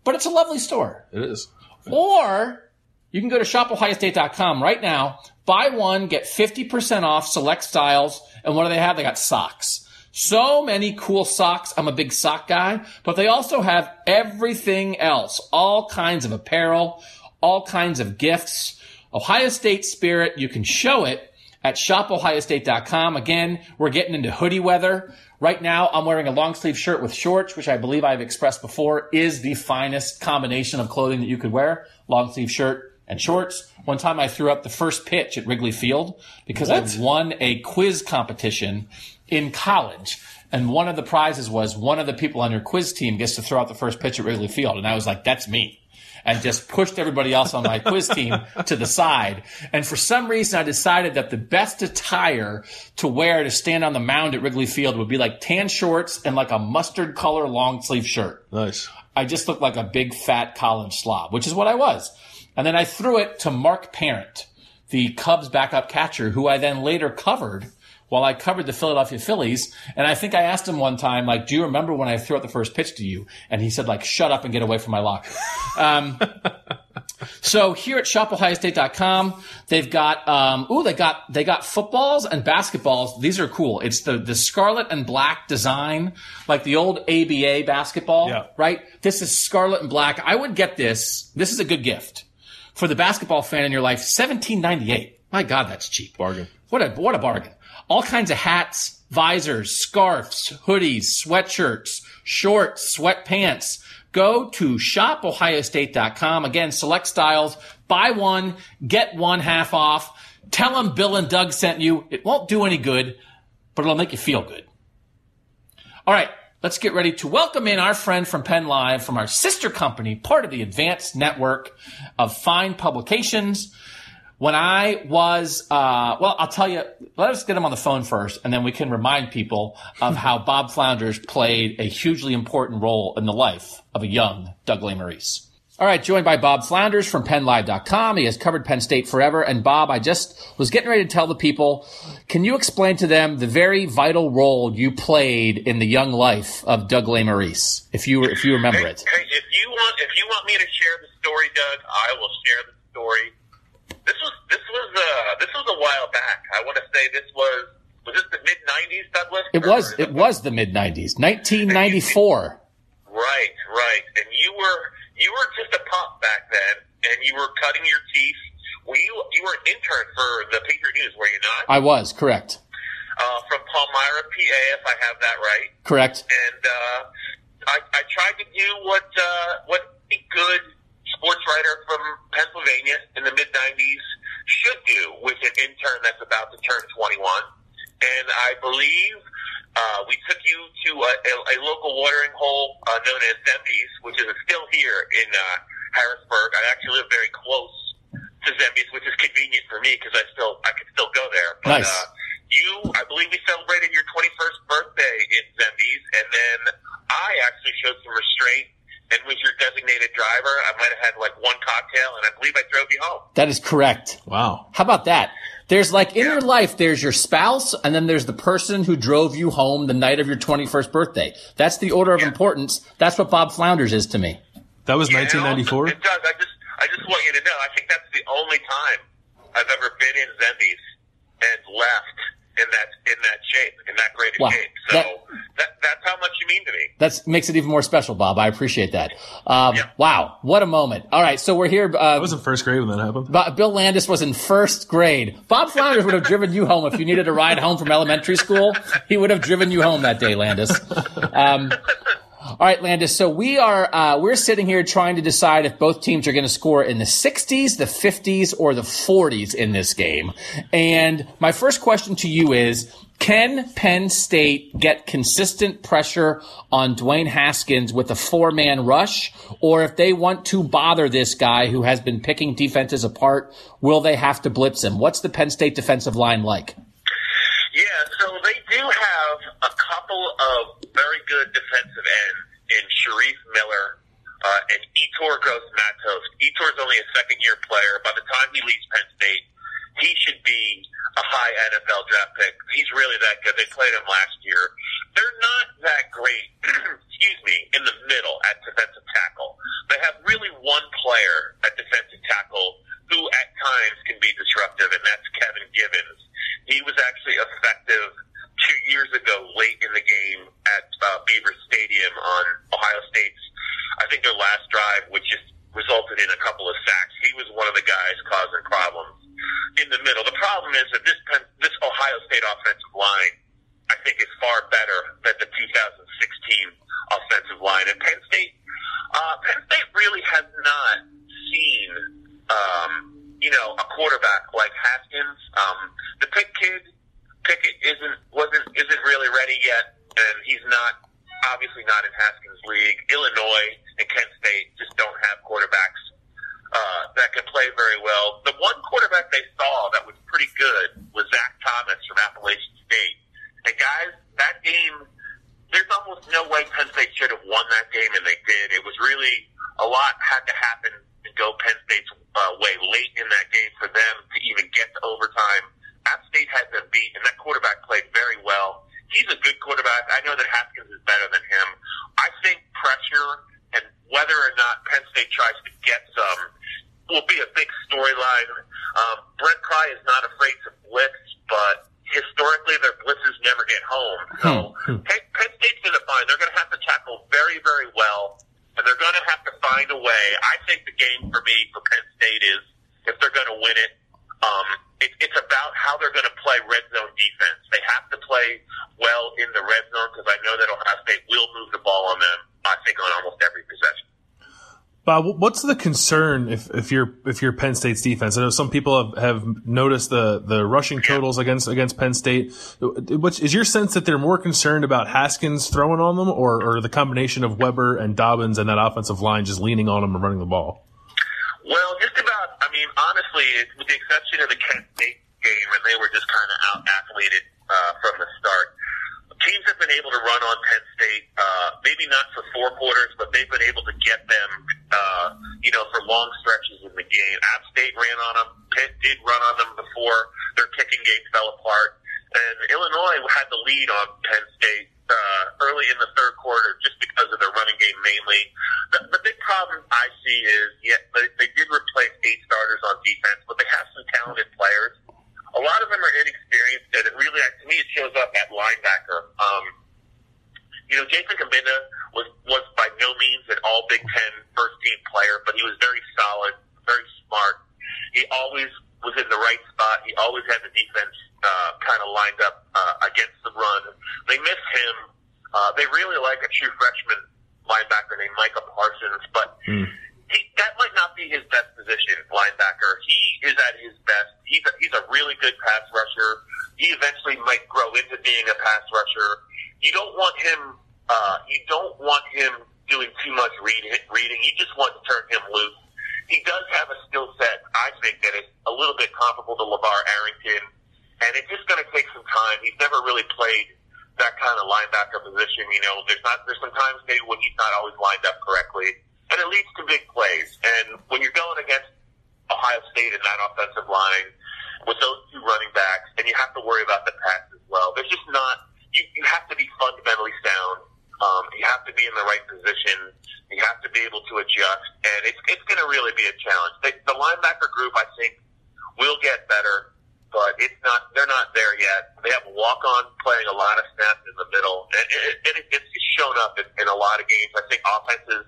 But it's a lovely store. It is. Or you can go to shopohiostate.com right now, buy one, get 50% off select styles. And what do they have? They got socks. So many cool socks. I'm a big sock guy, but they also have everything else, all kinds of apparel, all kinds of gifts. Ohio State spirit, you can show it at shopohiostate.com. Again, we're getting into hoodie weather. Right now, I'm wearing a long sleeve shirt with shorts, which I believe I've expressed before is the finest combination of clothing that you could wear. Long sleeve shirt and shorts. One time I threw up the first pitch at Wrigley Field because What? I won a quiz competition in college. And one of the prizes was one of the people on your quiz team gets to throw out the first pitch at Wrigley Field. And I was like, that's me. And just pushed everybody else on my quiz team to the side. And for some reason, I decided that the best attire to wear to stand on the mound at Wrigley Field would be like tan shorts and like a mustard color long sleeve shirt. Nice. I just looked like a big fat college slob, which is what I was. And then I threw it to Mark Parent, the Cubs backup catcher, who I then later covered while I covered the Philadelphia Phillies. And I think I asked him one time, like, do you remember when I threw out the first pitch to you? And he said, like, shut up and get away from my locker. Um, so here at shopohiostate.com, they've got, um, ooh, they got, they got footballs and basketballs. These are cool. It's the, the scarlet and black design, like the old ABA basketball, Yeah. right? This is scarlet and black. I would get this. This is a good gift for the basketball fan in your life. Seventeen ninety eight. My God, that's cheap. Bargain. What a what a bargain! All kinds of hats, visors, scarves, hoodies, sweatshirts, shorts, sweatpants. Go to shopohiostate.com. Again, select styles. Buy one, get one half off. Tell them Bill and Doug sent you. It won't do any good, but it'll make you feel good. All right. let's get ready to welcome in our friend from Penn Live from our sister company, part of the Advance Network of fine publications. When I was, uh, well, I'll tell you, let us get him on the phone first, and then we can remind people of how Bob Flounders played a hugely important role in the life of a young Doug Lesmerises. All right, joined by Bob Flounders from PennLive.com. He has covered Penn State forever. And Bob, I just was getting ready to tell the people, can you explain to them the very vital role you played in the young life of Doug Lesmerises, if you if you remember Hey, it? hey, if you want, if you want me to share the story, Doug, I will share the story. This was this was uh this was a while back. I want to say this was was this the mid '90s, Douglas? It was it was the mid '90s, 1994. Right, right. And you were you were just a pup back then, and you were cutting your teeth. Were you you were an intern for the Patriot News, were you not? I was correct, Uh, from Palmyra, PA, if I have that right. correct. and uh, I, I tried to do what uh, what good sports writer from Pennsylvania in the mid '90s should do with an intern that's about to turn 21. And I believe uh, we took you to a, a, a local watering hole uh, known as Zembies, which is still here in uh, Harrisburg. I actually live very close to Zembies, which is convenient for me because I still I can still go there. But, Nice. Uh, you, I believe we celebrated your 21st birthday in Zembies, and then I actually showed some restraint and was your designated driver. I might have had like one cocktail, and I believe I drove you home. That is correct. Wow. How about that? There's like in Yeah. your life, there's your spouse, and then there's the person who drove you home the night of your 21st birthday. That's the order of importance. That's what Bob Flounders is to me. That was You 1994. It does. I just, I just want you to know. I think that's the only time I've ever been in Zembies and left in that in that shape, in that great a Wow. shape. So That- that, that's how much you mean to me. That makes it even more special, Bob. I appreciate that. Um, Yeah. Wow, what a moment! All right, so we're here. Uh, I was in first grade when that happened. Bo- Bill Landis was in first grade. Bob Flounders would have driven you home if you needed a ride home from elementary school. He would have driven you home that day, Landis. Um, all right, Landis. So we are uh, we're sitting here trying to decide if both teams are going to score in the 60s, the 50s, or the 40s in this game. And my first question to you is. Can Penn State get consistent pressure on Dwayne Haskins with a four man rush? Or if they want to bother this guy who has been picking defenses apart, will they have to blitz him? What's the Penn State defensive line like? Yeah, so they do have a couple of very good defensive ends in Shareef Miller uh, and Yetur Gross Matos. Yetur's only a second year player. By the time he leaves Penn State, he should be a high NFL draft pick. He's really that good. They played him last year. They're not that great, excuse me, in the middle at defensive tackle. They have really one player at defensive tackle who at times can be disruptive, and that's Kevin Givens. He was actually effective two years ago late in the game at uh, Beaver Stadium on Ohio State's, I think their last drive, which just resulted in a couple of sacks. He was one of the guys causing problems in the middle. The problem is that this this Ohio State offensive line, I think, is far better than the 2016 offensive line. And Penn State, uh, Penn State really has not seen, um, you know, a quarterback like Haskins. Um, the Pick kid, Pickett isn't wasn't isn't really ready yet, and he's not obviously not in Haskins' league. Illinois and Kent State just don't have quarterbacks uh, that can play very well. The one quarterback they saw that was pretty good was Zach Thomas from Appalachian State. And guys, that game, there's almost no way Penn State should have won that game, and they did. It was really a lot had to happen and go Penn State's uh, way late in that game for them to even get to overtime. App State had them beat, and that quarterback played very well. He's a good quarterback. I know that Haskins is better than him. I think pressure and whether or not Penn State tries to get some will be a big storyline. Um, Brent Pry is not afraid to blitz, but historically their blitzes never get home. So Penn, Penn State's going to find they're going to have to tackle very, very well, and they're going to have to find a way. I think the game for me for Penn State is if they're going to win it. Um, it, it's about how they're going to play red zone defense. They have to play well in the red zone because I know that Ohio State will move the ball on them. I think on almost every possession. Bob, what's the concern if, if you're if you're Penn State's defense? I know some people have, have noticed the, the rushing totals against against Penn State. What's, is your sense that they're more concerned about Haskins throwing on them, or, or the combination of Weber and Dobbins and that offensive line just leaning on them and running the ball? Well, just about. I mean, honestly, with the exception of the Kent State game, and they were just kind of out athleted uh, from the start teams have been able to run on Penn State, uh, maybe not for four quarters, but they've been able to get them, uh, you know, for long stretches in the game. App State ran on them. Pitt did run on them before their kicking game fell apart. And Illinois had the lead on Penn State uh, early in the third quarter just because of their running game mainly. The, the big problem I see is, yeah, they, they did replace eight starters on defense, but they have some talented players a lot of them are inexperienced, and it really, to me, it shows up at linebacker. Um, you know, Jason Cabinda was was by no means an All Big Ten first team player, but he was very solid, very smart. He always was in the right spot. He always had the defense uh, kind of lined up uh, against the run. They miss him. Uh, they really like a true freshman linebacker named Micah Parsons, but. Mm he, that might not be his best position, linebacker. He is at his best. He's a, he's a really good pass rusher. He eventually might grow into being a pass rusher. You don't want him. Uh, you don't want him doing too much reading. Reading. You just want to turn him loose. He does have a skill set, I think, that is a little bit comparable to LaVar Arrington, and it's just going to take some time. He's never really played that kind of linebacker position. You know, there's not there's sometimes maybe when he's not always lined up correctly and it leads to big plays. And when you're going against Ohio State in that offensive line with those two running backs, and you have to worry about the pass as well. There's just not. You, you have to be fundamentally sound. Um, you have to be in the right position. You have to be able to adjust, and it's it's going to really be a challenge. The, the linebacker group, I think, will get better, but it's not. They're not there yet. They have walk on playing a lot of snaps in the middle, and, and it, it's shown up in, in a lot of games. I think offenses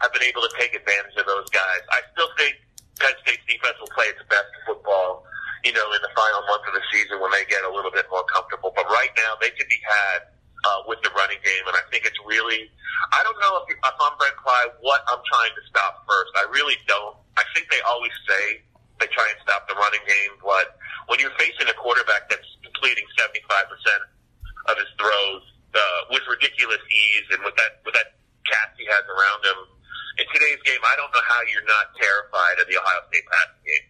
have been able to take advantage of those guys. I still think Penn State's defense will play its best football, you know, in the final month of the season when they get a little bit more comfortable. But right now, they can be had uh, with the running game, and I think it's really. I don't know if, if I'm Brent Pry what I'm trying to stop first. I really don't. I think they always say they try and stop the running game, but when you're facing a quarterback that's completing 75% of his throws uh, with ridiculous ease and with that with that cast he has around him in today's game, I don't know how you're not terrified of the Ohio State passing game.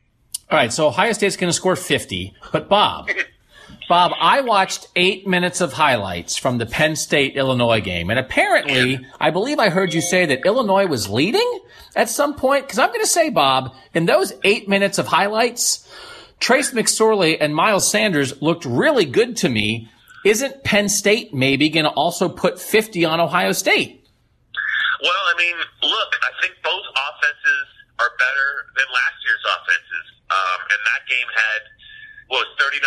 All right, so Ohio State's going to score 50, but Bob, Bob, I watched eight minutes of highlights from the Penn State Illinois game, and apparently, I believe I heard you say that Illinois was leading at some point. Because I'm going to say, Bob, in those eight minutes of highlights, Trace McSorley and Miles Sanders looked really good to me. Isn't Penn State maybe going to also put 50 on Ohio State? Well, I mean, look, I think both offenses are better than last year's offenses. Um, and that game had, what was 39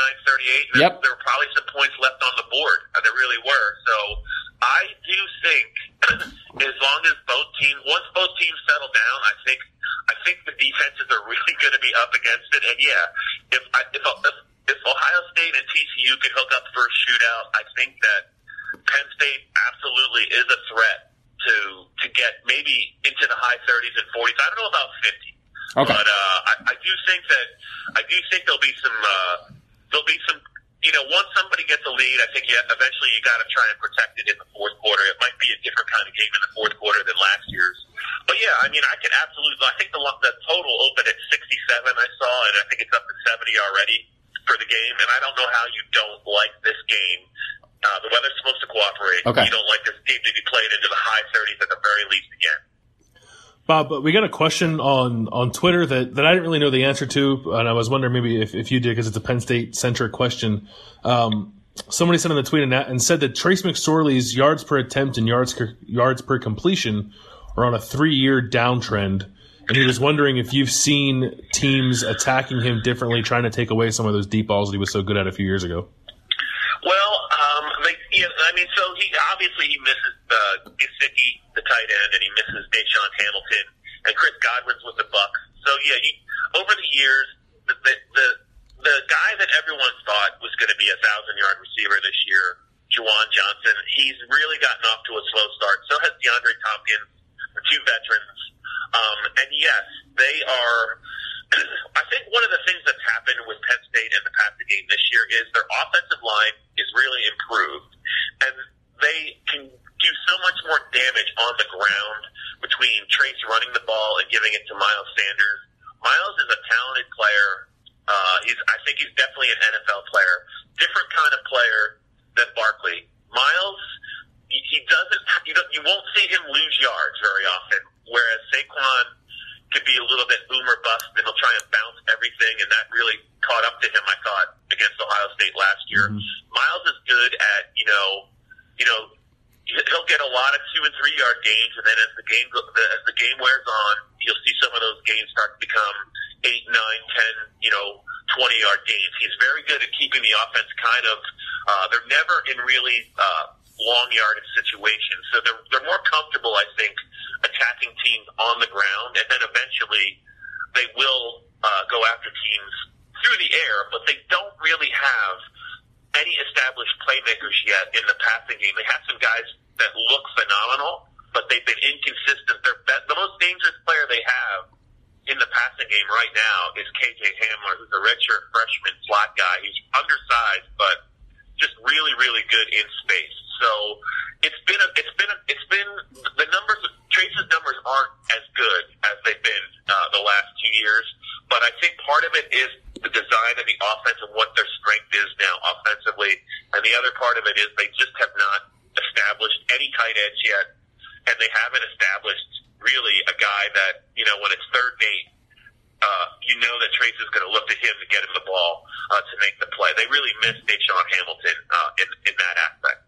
38? Yep. There were probably some points left on the board. Uh, there really were. So I do think as long as both teams, once both teams settle down, I think, I think the defenses are really going to be up against it. And yeah, if, I, if, if, if Ohio State and TCU could hook up for a shootout, I think that Penn State absolutely is a threat to to get maybe into the high 30s and 40s. I don't know about 50, okay. but uh, I, I do think that I do think there'll be some uh, there'll be some. You know, once somebody gets a lead, I think you, eventually you got to try and protect it in the fourth quarter. It might be a different kind of game in the fourth quarter than last year's. But yeah, I mean, I can absolutely. I think the the total opened at 67. I saw, and I think it's up to 70 already for the game. And I don't know how you don't like this game uh, the weather's supposed to cooperate. Okay. You don't like this game to be played into the high 30s at the very least again. Bob, but we got a question on, on Twitter that, that I didn't really know the answer to, and I was wondering maybe if, if you did because it's a Penn State centric question. Um, somebody sent in the tweet and, and said that Trace McSorley's yards per attempt and yards yards per completion are on a three year downtrend, and he was wondering if you've seen teams attacking him differently, trying to take away some of those deep balls that he was so good at a few years ago. Well, they, yeah, I mean, so he obviously he misses uh, Gesicki, the tight end, and he misses DaeSean Hamilton, and Chris Godwin's with the Bucks. So yeah, he, over the years, the, the the the guy that everyone thought was going to be a thousand yard receiver this year, Juwan Johnson, he's really gotten off to a slow start. So has DeAndre Thompkins, the two veterans. Um, and yes, they are. I think one of the things that's happened with Penn State in the passing game this year is their offensive line is really improved, and they can do so much more damage on the ground between Trace running the ball and giving it to Miles Sanders. Miles is a talented player. Uh, he's, I think he's definitely an NFL player. Different kind of player than Barkley. Miles, he, he doesn't, you, don't, you won't see him lose yards very often, whereas Saquon could be a little bit boomer bust and he'll try and bounce everything, and that really caught up to him, I thought, against Ohio State last year. Miles is good at, you know, you know, he'll get a lot of two and three yard gains, and then as the game the, as the game wears on, you'll see some of those gains start to become eight, nine, ten, you know, twenty yard gains. He's very good at keeping the offense kind of. Uh, they're never in really uh, long yardage situations, so they're they're more comfortable, I think, attacking teams on the ground, and then eventually they will uh, go after teams through the air, but they don't really have any established playmakers yet in the passing game. They have some guys that look phenomenal, but they've been inconsistent. They're be- the most dangerous player they have in the passing game right now is KJ Hamler, who's a redshirt freshman slot guy. He's undersized, but just really, really good in space. So it's been a, it's been a, it's been the numbers. Trace's numbers aren't as good as they've been uh, the last two years, but I think part of it is the design of the offense and what their strength is now offensively, and the other part of it is they just have not established any tight ends yet, and they haven't established really a guy that you know when it's third and eight uh, you know that Trace is going to look to him to get him the ball uh, to make the play. They really missed DaeSean Hamilton uh, in, in that aspect.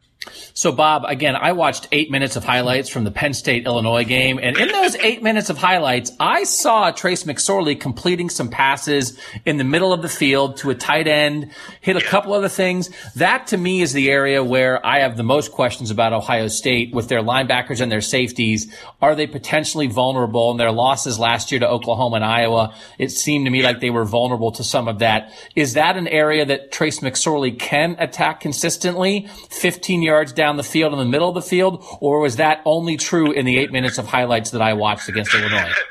So, Bob, again, I watched eight minutes of highlights from the Penn State Illinois game, and in those eight minutes of highlights, I saw Trace McSorley completing some passes in the middle of the field to a tight end, hit a couple other things. That to me is the area where I have the most questions about Ohio State with their linebackers and their safeties. Are they potentially vulnerable in their losses last year to Oklahoma and Iowa? It seemed to me like they were vulnerable to some of that. Is that an area that Trace McSorley can attack consistently? 15 yards down the field in the middle of the field, or was that only true in the eight minutes of highlights that I watched against Illinois?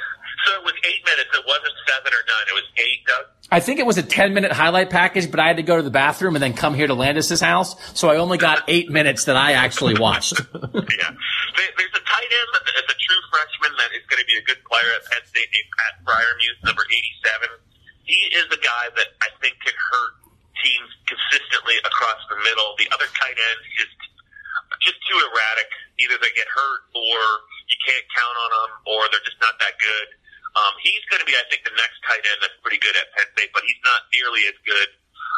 So it was eight minutes. It wasn't seven or nine. It was eight, Doug. I think it was a 10 minute highlight package, but I had to go to the bathroom and then come here to Landis's house, so I only got eight minutes that I actually watched. yeah. There's a tight end that is a true freshman that is going to be a good player at Penn State named Pat Freiermuth, number 87. He is a guy that I think can hurt teams consistently across the middle. The other tight end is just too erratic. Either they get hurt or you can't count on them or they're just not that good. Um, he's going to be, I think, the next tight end that's pretty good at Penn State, but he's not nearly as good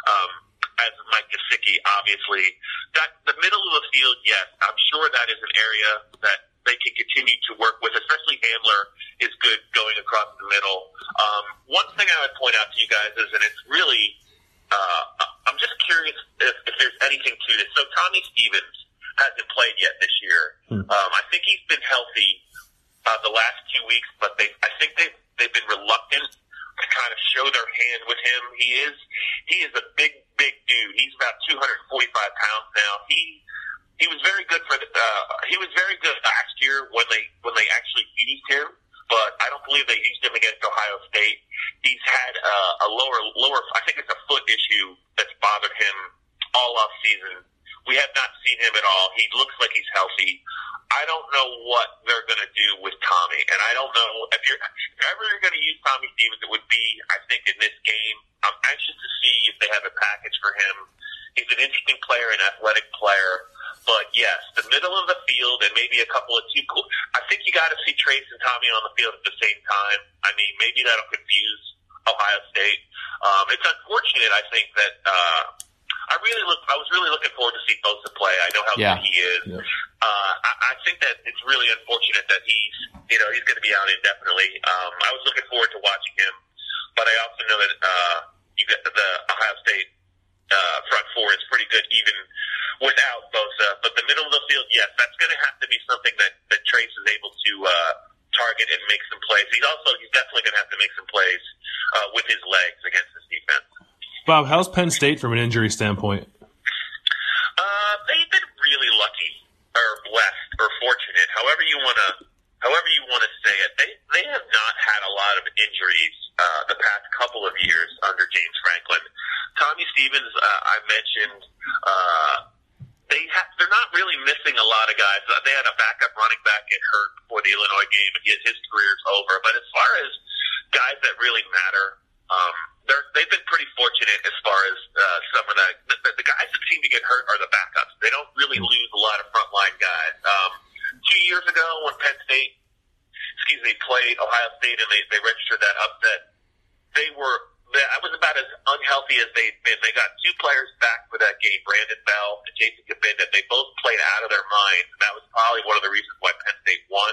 um, as Mike Gesicki, obviously. That the middle of the field, yes, I'm sure that is an area that they can continue to work with, especially Hamler is good going across the middle. Um, one thing I would point out to you guys is, and it's really, uh, I'm just curious if, if there's anything to this. So Tommy Stevens hasn't played yet this year. Um, I think he's been healthy uh, the last two weeks, but they I think they they've been reluctant to kind of show their hand with him. He is he is a big big dude. He's about 245 pounds now. He he was very good for the, uh, he was very good last year when they when they actually used him, but I don't believe they used him against Ohio State. He's had uh, a lower lower I think it's a foot issue that's bothered him all off season. We have not seen him at all. He looks like he's healthy. I don't know what they're going to do with Tommy, and I don't know if you're if ever going to use Tommy Stevens. It would be, I think, in this game. I'm anxious to see if they have a package for him. He's an interesting player, an athletic player, but yes, the middle of the field and maybe a couple of two. Cool, I think you got to see Trace and Tommy on the field at the same time. I mean, maybe that'll confuse Ohio State. Um, it's unfortunate, I think, that. Uh, I really look. I was really looking forward to see Bosa play. I know how Yeah. good he is. Uh, I, I think that it's really unfortunate that he's, you know, he's going to be out indefinitely. Um, I was looking forward to watching him, but I also know that uh, you got the Ohio State uh, front four is pretty good even without Bosa. But the middle of the field, yes, that's going to have to be something that that Trace is able to uh, target and make some plays. He's also he's definitely going to have to make some plays uh, with his legs against this defense. Bob, how's Penn State from an injury standpoint? Uh, they've been really lucky or blessed or fortunate, however you want to however you want to say it, they they have not had a lot of injuries uh, the past couple of years under James Franklin. Tommy Stevens, uh, I mentioned. Uh, they ha- they're not really missing a lot of guys. Uh, They had a backup running back get hurt before the Illinois game, and his, his career's over. But as far as guys that really matter, um, they're, they've been pretty fortunate as far as uh, some of the, the the guys that seem to get hurt are the backups. They don't really lose a lot of frontline guys. Um, two years ago, when Penn State, excuse me, played Ohio State and they, they registered that upset, they were that was about as unhealthy as they'd been. They got two players back for that game, Brandon Bell and Jason Cabinda. They both played out of their minds, and that was probably one of the reasons why Penn State won.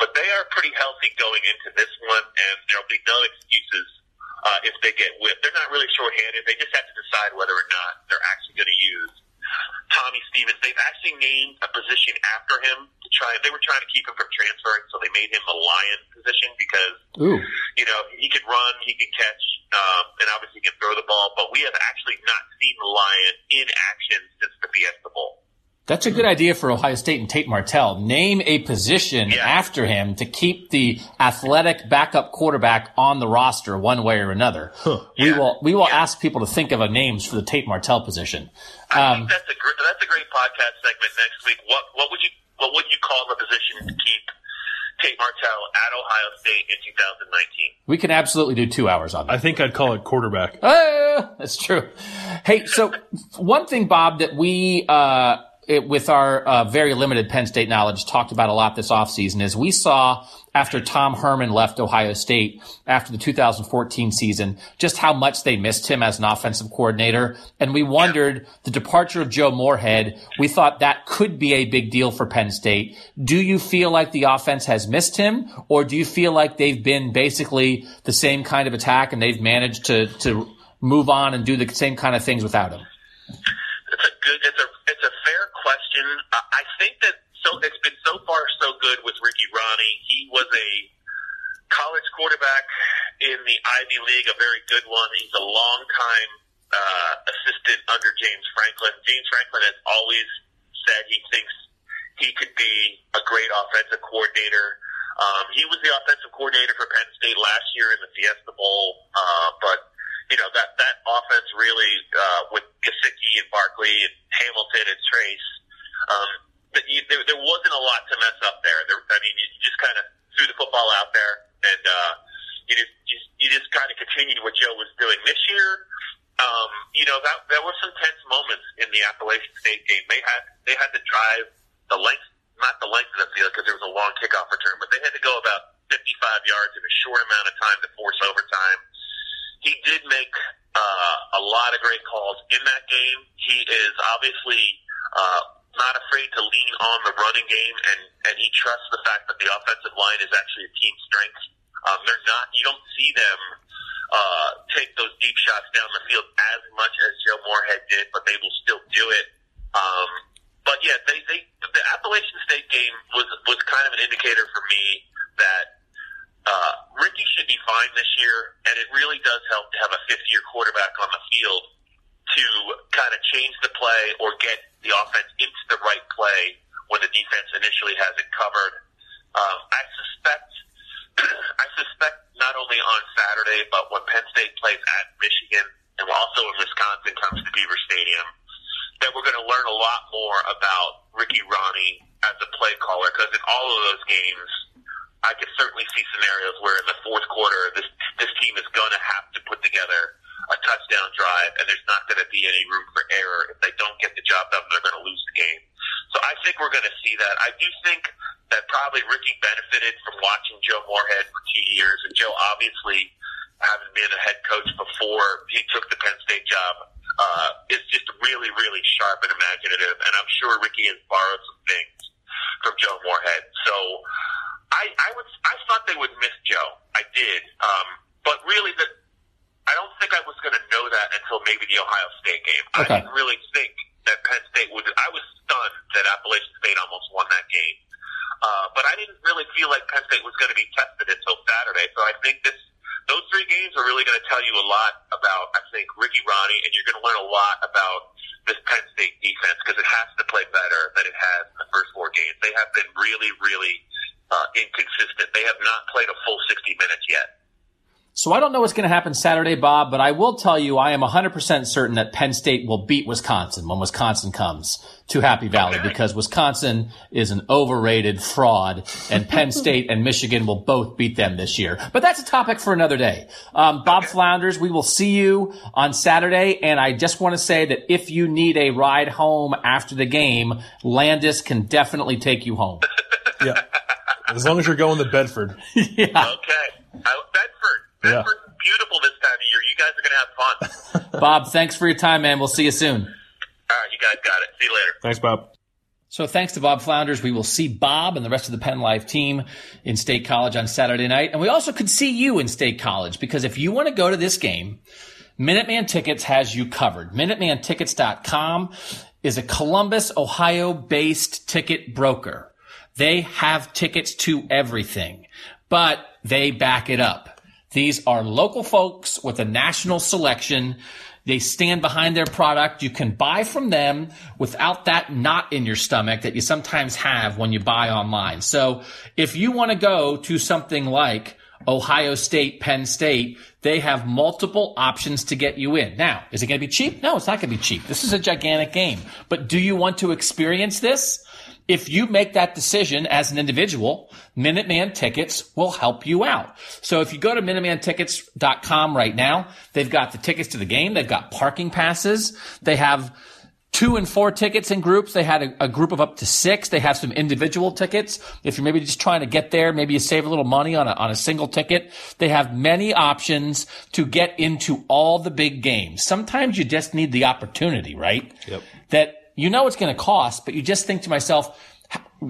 But they are pretty healthy going into this one, and there'll be no excuses uh, if they get whipped. They're not really shorthanded. They just have to decide whether or not they're actually going to use Tommy Stevens. They've actually named a position after him to try. They were trying to keep him from transferring, so they made him the lion position because Ooh. you know, he could run, he could catch, um, and obviously he can throw the ball. But we have actually not seen the Lion in action since the Fiesta Bowl. That's a good idea for Ohio State and Tate Martell. Name a position Yeah. after him to keep the athletic backup quarterback on the roster one way or another. We Yeah. will we will Yeah. ask people to think of a names for the Tate Martell position. I Um, think that's a gr- that's a great podcast segment next week. What what would you what would you call the position to keep Tate Martell at Ohio State in 2019? we can absolutely do two hours on that. I think I'd call it quarterback. Ah, that's true. Hey, so one thing, Bob, that we, uh, it, with our uh, very limited Penn State knowledge, talked about a lot this offseason is we saw after Tom Herman left Ohio State after the 2014 season just how much they missed him as an offensive coordinator. And we wondered the departure of Joe Moorhead, we thought that could be a big deal for Penn State. Do you feel like the offense has missed him or do you feel like they've been basically the same kind of attack and they've managed to, to move on and do the same kind of things without him? It's a good. It's a question. I think that so it's been so far so good with Ricky Rahne. He was a college quarterback in the Ivy League, a very good one. He's a long time uh, assistant under James Franklin. James Franklin has always said he thinks he could be a great offensive coordinator. Um, he was the offensive coordinator for Penn State last year in the Fiesta Bowl, uh, but you know that that offense really uh, with Gesicki and Barkley and Hamilton and Trace, um, that you, there, there wasn't a lot to mess up there. there I mean, you just kind of threw the football out there, and uh, you just you, you just kind of continued what Joe was doing this year. Um, you know that there were some tense moments in the Appalachian State game. They had they had to drive the length, not the length of the field because there was a long kickoff return, but they had to go about 55 yards in a short amount of time to force overtime. He did make uh, a lot of great calls in that game. He is obviously uh, not afraid to lean on the running game, and and he trusts the fact that the offensive line is actually a team strength. Um, they're not. You don't see them uh, take those deep shots down the field as much as Joe Moorhead did, but they will still do it. Um, but yeah, they, they the Appalachian State game was was kind of an indicator for me that uh, Ricky should be fine this year, and it really does help to have a fifth year quarterback on the field to kind of change the play or get the offense into the right play when the defense initially has it covered. Um, I suspect, I suspect not only on Saturday, but when Penn State plays at Michigan and also when Wisconsin comes to Beaver Stadium, that we're going to learn a lot more about Ricky Rahne as a play caller because in all of those games, I could certainly see scenarios where in the fourth quarter, this this team is going to have to put together a touchdown drive, and there's not going to be any room for error. If they don't get the job done, they're going to lose the game. So I think we're going to see that. I do think that probably Ricky benefited from watching Joe Moorhead for two years, and Joe obviously, having been a head coach before he took the Penn State job, uh, is just really, really sharp and imaginative. And I'm sure Ricky has borrowed some things from Joe Moorhead. So I, I would, I thought they would miss Joe. I did, um, but really, the, I don't think I was going to know that until maybe the Ohio State game. I didn't really think that Penn State would. I was stunned that Appalachian State almost won that game, uh, but I didn't really feel like Penn State was going to be tested until Saturday. So I think this. Those three games are really going to tell you a lot about, I think, Ricky Rahne, and you're going to learn a lot about this Penn State defense because it has to play better than it has in the first four games. They have been really, really uh, inconsistent. They have not played a full 60 minutes yet. So I don't know what's going to happen Saturday, Bob, but I will tell you I am 100% certain that Penn State will beat Wisconsin when Wisconsin comes to Happy Valley because Wisconsin is an overrated fraud and Penn State and Michigan will both beat them this year. But that's a topic for another day. Um, Bob Flounders, we will see you on Saturday. And I just want to say that if you need a ride home after the game, Landis can definitely take you home. Yeah. As long as you're going to Bedford. Okay. I, Bedford. Yeah. Beautiful this time of year. You guys are going to have fun. Bob, thanks for your time, man. We'll see you soon. All right, you guys got it. See you later. Thanks, Bob. So thanks to Bob Flounders, we will see Bob and the rest of the Penn Live team in State College on Saturday night. And we also could see you in State College because if you want to go to this game, Minuteman Tickets has you covered. MinutemanTickets.com is a Columbus, Ohio based ticket broker. They have tickets to everything, but they back it up. These are local folks with a national selection. They stand behind their product. You can buy from them without that knot in your stomach that you sometimes have when you buy online. So if you want to go to something like Ohio State, Penn State, they have multiple options to get you in. Now, is it going to be cheap? No, it's not going to be cheap. This is a gigantic game. But do you want to experience this? If you make that decision as an individual, Minuteman Tickets will help you out. So if you go to MinutemanTickets.com right now, they've got the tickets to the game. They've got parking passes. They have two and four tickets in groups. They had a, a, group of up to six. They have some individual tickets. If you're maybe just trying to get there, maybe you save a little money on a, on a single ticket. They have many options to get into all the big games. Sometimes you just need the opportunity, right? Yep. That you know it's going to cost, but you just think to myself,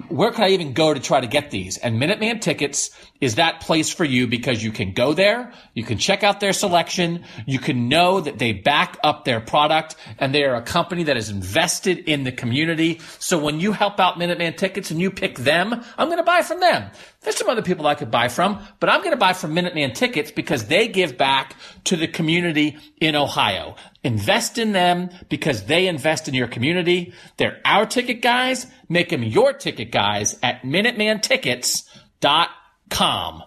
where could I even go to try to get these? And Minuteman Tickets is that place for you because you can go there, you can check out their selection, you can know that they back up their product, and they are a company that is invested in the community. So when you help out Minuteman Tickets and you pick them, I'm going to buy from them. There's some other people I could buy from, but I'm going to buy from Minuteman Tickets because they give back to the community in Ohio. Invest in them because they invest in your community. They're our ticket guys. Make them your ticket guys at MinutemanTickets.com.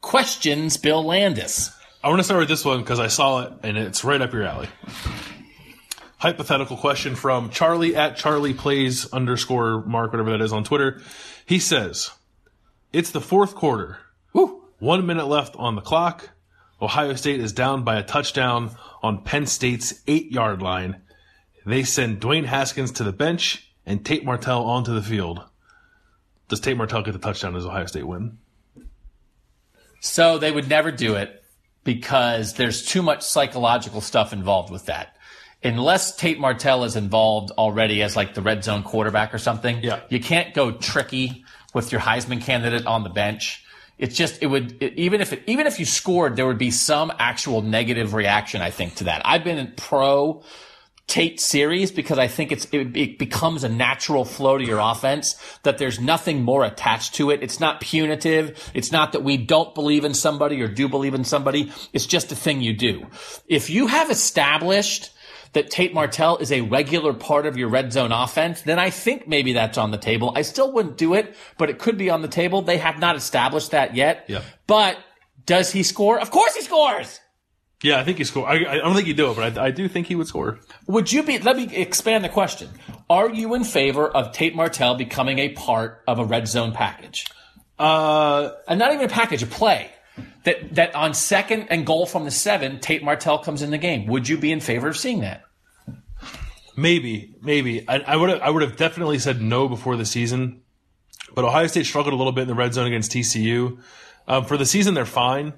Questions, Bill Landis. I want to start with this one because I saw it and it's right up your alley. Hypothetical question from Charlie at Charlie plays underscore mark, whatever that is on Twitter. He says, It's the fourth quarter. Woo. One minute left on the clock. Ohio State is down by a touchdown on Penn State's eight yard line. They send Dwayne Haskins to the bench and Tate Martell onto the field. Does Tate Martell get the touchdown as Ohio State win? So they would never do it because there's too much psychological stuff involved with that. Unless Tate Martell is involved already as like the red zone quarterback or something, Yeah. you can't go tricky with your Heisman candidate on the bench. It's just it would it, even if it, even if you scored, there would be some actual negative reaction. I think to that. I've been in pro Tate series because I think it's it, it becomes a natural flow to your offense that there's nothing more attached to it. It's not punitive. It's not that we don't believe in somebody or do believe in somebody. It's just a thing you do. If you have established that Tate Martell is a regular part of your red zone offense, then I think maybe that's on the table. I still wouldn't do it, but it could be on the table. They have not established that yet. Yep. But does he score? Of course he scores. Yeah, I think he scored. I, I don't think he'd do it, but I, I do think he would score. Would you be, let me expand the question. Are you in favor of Tate Martell becoming a part of a red zone package? Uh, And not even a package, a play. That, that on second and goal from the seven, Tate Martell comes in the game. Would you be in favor of seeing that? Maybe, maybe. I, would I would have definitely said no before the season, but Ohio State struggled a little bit in the red zone against TCU. Um, for the season, they're fine.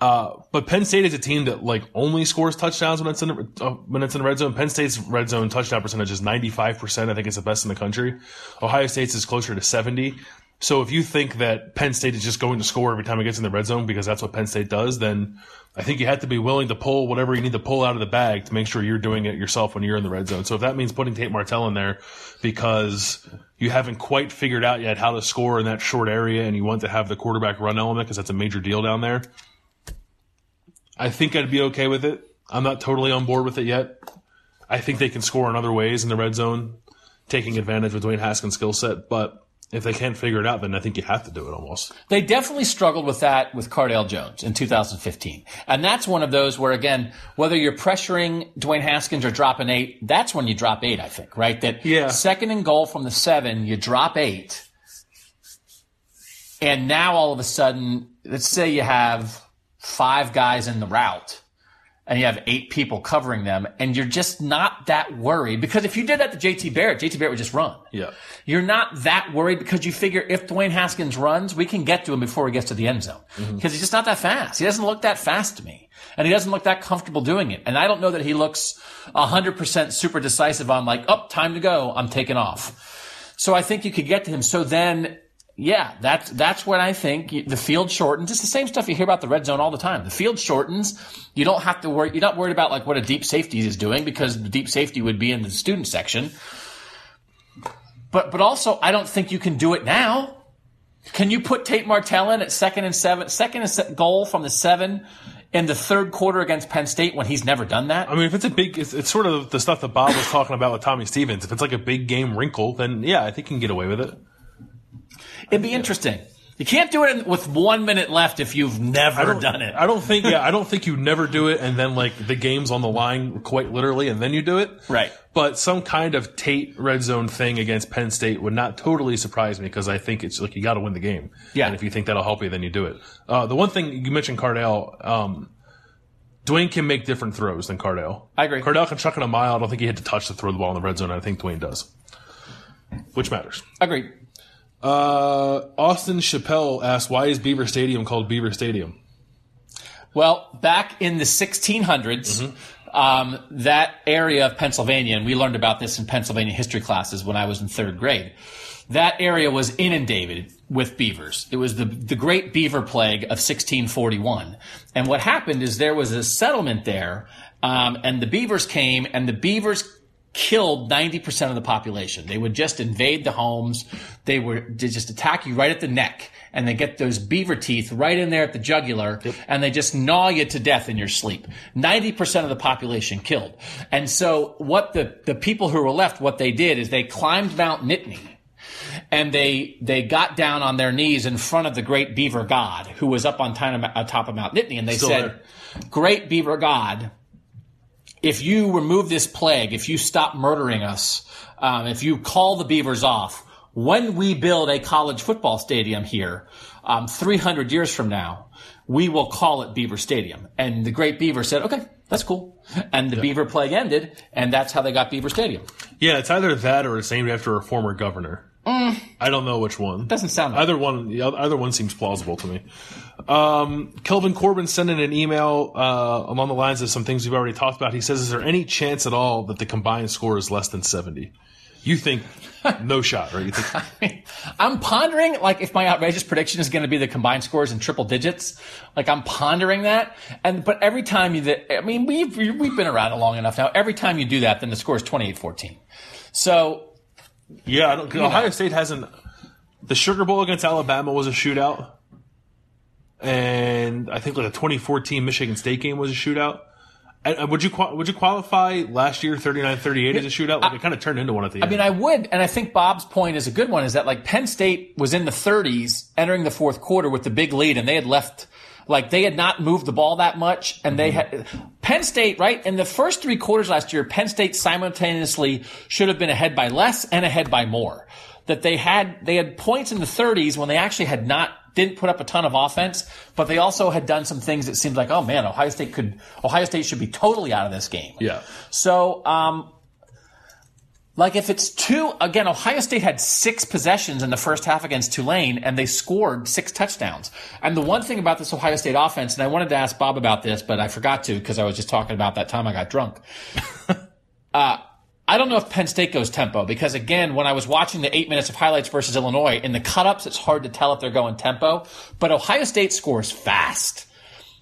Uh, but Penn State is a team that like only scores touchdowns when it's in the, uh, when it's in the red zone. Penn State's red zone touchdown percentage is ninety five percent. I think it's the best in the country. Ohio State's is closer to seventy. So if you think that Penn State is just going to score every time it gets in the red zone because that's what Penn State does, then I think you have to be willing to pull whatever you need to pull out of the bag to make sure you're doing it yourself when you're in the red zone. So if that means putting Tate Martell in there because you haven't quite figured out yet how to score in that short area and you want to have the quarterback run element because that's a major deal down there, I think I'd be okay with it. I'm not totally on board with it yet. I think they can score in other ways in the red zone, taking advantage of Dwayne Haskins' skill set, but if they can't figure it out, then I think you have to do it almost. They definitely struggled with that with Cardale Jones in 2015. And that's one of those where, again, whether you're pressuring Dwayne Haskins or dropping eight, that's when you drop eight, I think, right? That Yeah. second and goal from the seven, you drop eight. And now all of a sudden, let's say you have five guys in the route and you have eight people covering them and you're just not that worried because if you did that to JT Barrett, JT Barrett would just run. Yeah. You're not that worried because you figure if Dwayne Haskins runs, we can get to him before he gets to the end zone. Mm-hmm. Because he's just not that fast. He doesn't look that fast to me. And he doesn't look that comfortable doing it. And I don't know that he looks 100% super decisive on like, oh, time to go. I'm taking off. So I think you could get to him. So then, yeah, that's, that's when I think the field shortens. It's the same stuff you hear about the red zone all the time. The field shortens. You don't have to worry. You're not worried about like what a deep safety is doing because the deep safety would be in the student section. But but also, I don't think you can do it now. Can you put Tate Martell in at second and seven, second and se- goal from the seven in the third quarter against Penn State when he's never done that? I mean, if it's a big, it's, it's sort of the stuff that Bob was talking about with Tommy Stevens. If it's like a big game wrinkle, then yeah, I think you can get away with it. It'd be interesting. You can't do it with one minute left if you've never done it. I don't think, yeah, I don't think you never do it and then like the game's on the line quite literally and then you do it. Right. But some kind of Tate red zone thing against Penn State would not totally surprise me because I think it's like you got to win the game. Yeah. And if you think that'll help you, then you do it. Uh, the one thing you mentioned Cardale, um, Dwayne can make different throws than Cardale. I agree. Cardale can chuck it a mile. I don't think he had to touch to throw the ball in the red zone. I think Dwayne does. Which matters. Agreed. Uh, Austin Chappelle asked, why is Beaver Stadium called Beaver Stadium? Well, back in the 1600s, um, that area of Pennsylvania, and we learned about this in Pennsylvania history classes when I was in third grade. That area was inundated with beavers. It was the, the great beaver plague of 1641. And what happened is there was a settlement there, um, and the beavers came, and the beavers killed 90% of the population. They would just invade the homes. They would just attack you right at the neck and they get those beaver teeth right in there at the jugular and they just gnaw you to death in your sleep. 90% of the population killed. And so what the, the people who were left, what they did is they climbed Mount Nittany and they they got down on their knees in front of the great beaver god who was up on on top of Mount Nittany and they Still said, there. great beaver god, if you remove this plague, if you stop murdering us, um, if you call the beavers off, when we build a college football stadium here, um, 300 years from now, we will call it Beaver Stadium. And the great beaver said, okay, that's cool. And the beaver plague ended, and that's how they got Beaver Stadium. Yeah, it's either that or it's named after a former governor. I don't know which one. Doesn't sound right. either one. the oth- Either one seems plausible to me. Um, Kelvin Corbin sent in an email uh, along the lines of some things we've already talked about. He says, "Is there any chance at all that the combined score is less than 70? You think no shot, right? You think I'm pondering, like, if my outrageous prediction is going to be the combined scores in triple digits. Like, I'm pondering that. And, but every time you, that, I mean, we've, we've been around it long enough now. Every time you do that, then the score is 28-14. So, Yeah, I don't, Ohio State hasn't. The Sugar Bowl against Alabama was a shootout, and I think like a 2014 Michigan State game was a shootout. And, uh, would you would you qualify last year 39-38 as a shootout? Like it kind of turned into one at the I end. mean, I would, and I think Bob's point is a good one, is that like Penn State was in the 30s entering the fourth quarter with the big lead and they had left, like they had not moved the ball that much and they had, Penn State, right? In the first three quarters last year, Penn State simultaneously should have been ahead by less and ahead by more. That they had, they had points in the 30s when they actually had not, didn't put up a ton of offense, but they also had done some things that seemed like, oh man, Ohio State could, Ohio State should be totally out of this game. yeah, So, um, like if it's two, again, Ohio State had six possessions in the first half against Tulane and they scored six touchdowns. And the one thing about this Ohio State offense, and I wanted to ask Bob about this, but I forgot to because I was just talking about that time I got drunk. uh, I don't know if Penn State goes tempo because again, when I was watching the eight minutes of highlights versus Illinois in the cutups, it's hard to tell if they're going tempo, but Ohio State scores fast.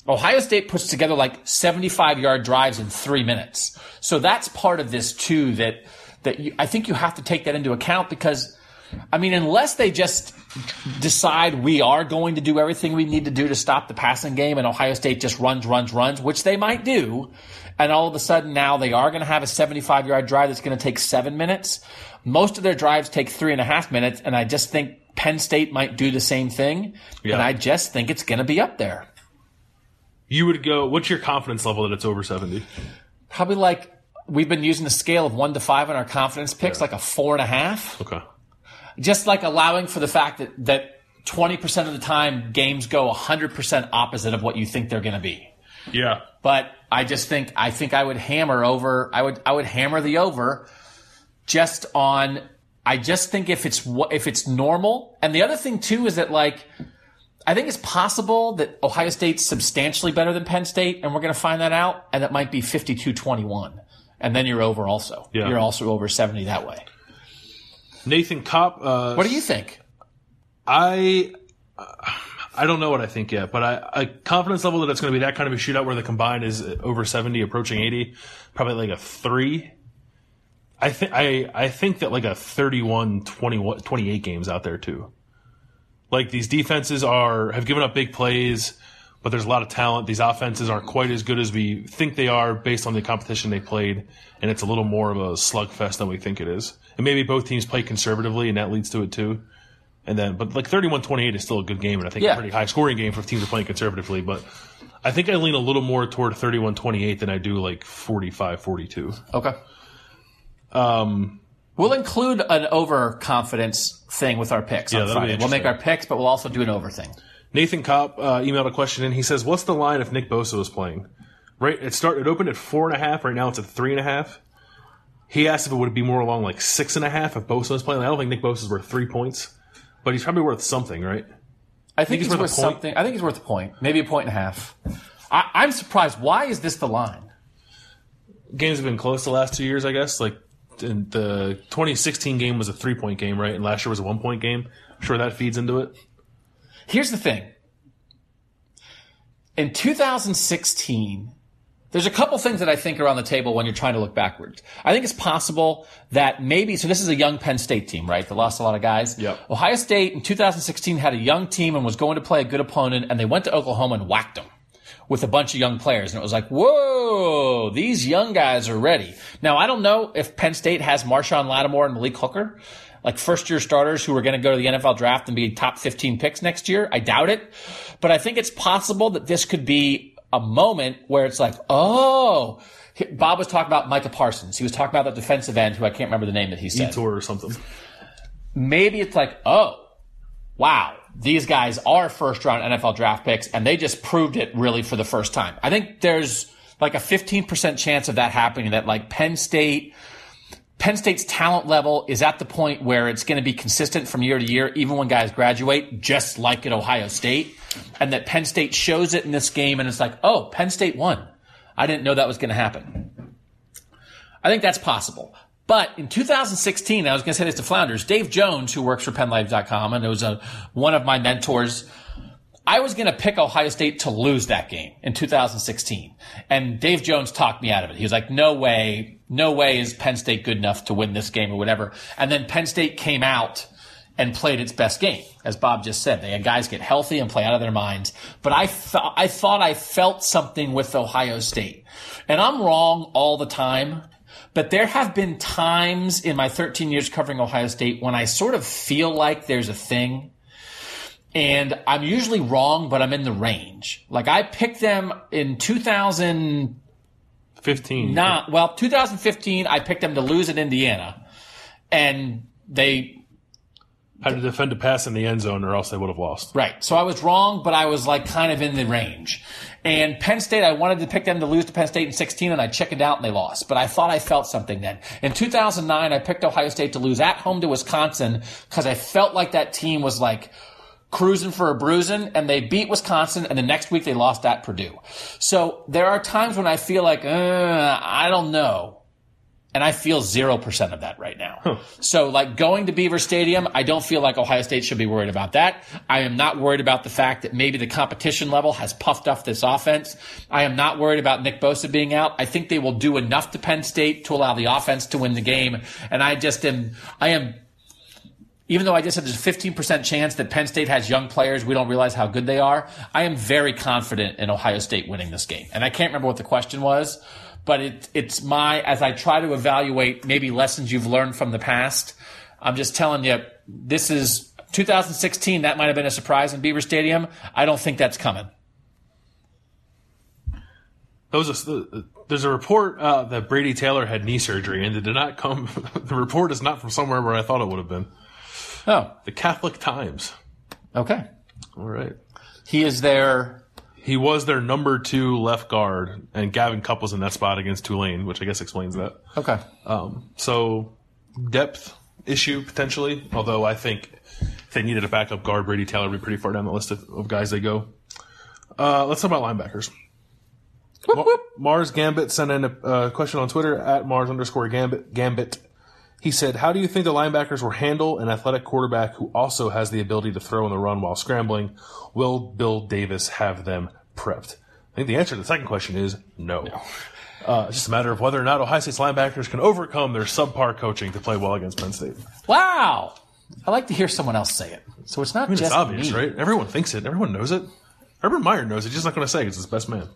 Ohio State puts together like 75 yard drives in three minutes. So that's part of this too that, that you, I think you have to take that into account because I mean, unless they just decide we are going to do everything we need to do to stop the passing game and Ohio State just runs, runs, runs, which they might do. And all of a sudden now they are going to have a 75 yard drive that's going to take seven minutes. Most of their drives take three and a half minutes. And I just think Penn State might do the same thing. Yeah. And I just think it's going to be up there. You would go. What's your confidence level that it's over seventy? Probably like we've been using a scale of one to five on our confidence picks, like a four and a half. Okay. just like allowing for the fact that that 20% of the time games go 100% opposite of what you think they're going to be. Yeah. But I just think I think I would hammer over I would I would hammer the over just on I just think if it's if it's normal and the other thing too is that like I think it's possible that Ohio State's substantially better than Penn State and we're going to find that out and that might be 52-21 and then you're over also. Yeah. You're also over 70 that way. Nathan Kopp. Uh, What do you think? I I don't know what I think yet, but I, I confidence level that it's going to be that kind of a shootout where the combined is over seventy, approaching eighty, probably like a three. I think I I think that like a 31 21 28 games out there too. Like these defenses are have given up big plays, but there's a lot of talent. These offenses aren't quite as good as we think they are based on the competition they played, and it's a little more of a slugfest than we think it is. And maybe both teams play conservatively, and that leads to it too. And then, but like 31-28 is still a good game, and I think Yeah. a pretty high scoring game for teams are playing conservatively. But I think I lean a little more toward 31-28 than I do like 45-42. Okay. Um, we'll include an overconfidence thing with our picks Yeah, on Friday. We'll make our picks, but we'll also do an over thing. Nathan Kopp uh, emailed a question in. He says, "What's the line if Nick Bosa was playing? Right, it started it opened at four and a half. Right now, it's at three and a half. He asked if it would be more along like six and a half if Bosa was playing. I don't think Nick Bosa is worth three points, but he's probably worth something, right? I think, he's he's, worth worth something. I think he's worth a point, maybe a point and a half. I, I'm surprised. Why is this the line? Games have been close the last two years, I guess. Like in the 2016 game was a three point game, right? And last year was a one point game. I'm sure that feeds into it. Here's the thing. In 2016, there's a couple things that I think are on the table when you're trying to look backwards. I think it's possible that maybe, so this is a young Penn State team, right? That lost a lot of guys. Yep. Ohio State in 2016 had a young team and was going to play a good opponent, and they went to Oklahoma and whacked them with a bunch of young players. And it was like, whoa, these young guys are ready. Now, I don't know if Penn State has Marshon Lattimore and Malik Hooker, like first year starters who are going to go to the NFL draft and be top 15 picks next year. I doubt it. But I think it's possible that this could be a moment where it's like, oh, Bob was talking about Micah Parsons. He was talking about the defensive end who I can't remember the name that he said Tour or something. maybe it's like, oh, wow, these guys are first round NFL draft picks, and they just proved it really for the first time. I think there's like a 15% chance of that happening that like Penn State, Penn State's talent level is at the point where it's going to be consistent from year to year, even when guys graduate, just like at Ohio State. And that Penn State shows it in this game, and it's like, oh, Penn State won. I didn't know that was going to happen. I think that's possible. But in 2016, I was going to say this to Flounders, Dave Jones, who works for PennLive.com and was a, one of my mentors, I was going to pick Ohio State to lose that game in 2016. And Dave Jones talked me out of it. He was like, no way, no way is Penn State good enough to win this game or whatever. And then Penn State came out and played its best game, as Bob just said. They had guys get healthy and play out of their minds. But I thought, I thought I felt something with Ohio State. And I'm wrong all the time. But there have been times in my 13 years covering Ohio State when I sort of feel like there's a thing. And I'm usually wrong, but I'm in the range. Like I picked them in 2009, 15. Not, well, 2015, I picked them to lose at Indiana. And they Had to defend a pass in the end zone or else they would have lost. Right. So I was wrong, but I was like kind of in the range. And Penn State, I wanted to pick them to lose to Penn State in 16 and I chickened out and they lost. But I thought I felt something then. In 2009, I picked Ohio State to lose at home to Wisconsin because I felt like that team was like cruising for a bruising and they beat Wisconsin and the next week they lost at Purdue. So there are times when I feel like, uh, I don't know. And I feel 0% of that right now. So like going to Beaver Stadium, I don't feel like Ohio State should be worried about that. I am not worried about the fact that maybe the competition level has puffed up this offense. I am not worried about Nick Bosa being out. I think they will do enough to Penn State to allow the offense to win the game. And I just am, I am even though I just said there's a 15% chance that Penn State has young players, we don't realize how good they are. I am very confident in Ohio State winning this game. And I can't remember what the question was, but it, it's my, as I try to evaluate maybe lessons you've learned from the past, I'm just telling you, this is 2016. That might have been a surprise in Beaver Stadium. I don't think that's coming. There's a report uh, that Brady Taylor had knee surgery, and it did not come. the report is not from somewhere where I thought it would have been. Oh, The Catholic Times. okay. All right. He is there. He was their number two left guard, and Gavin Cupp was in that spot against Tulane, which I guess explains that. Okay. Um, So depth issue potentially, although I think if they needed a backup guard, Brady Taylor would be pretty far down the list of, of guys they go. Uh, let's talk about linebackers. Ma- Mars Gambit sent in a uh, question on Twitter at Mars underscore Gambit. Gambit. He said, "How do you think the linebackers will handle an athletic quarterback who also has the ability to throw in the run while scrambling? Will Bill Davis have them prepped?" I think the answer to the second question is no. Uh, it's just a matter of whether or not Ohio State's linebackers can overcome their subpar coaching to play well against Penn State. Wow. I like to hear someone else say it. So it's not I mean, just it's obvious, me. right? Everyone thinks it. Everyone knows it. Urban Meyer knows it. He's just not going to say it 'cause it's his best man.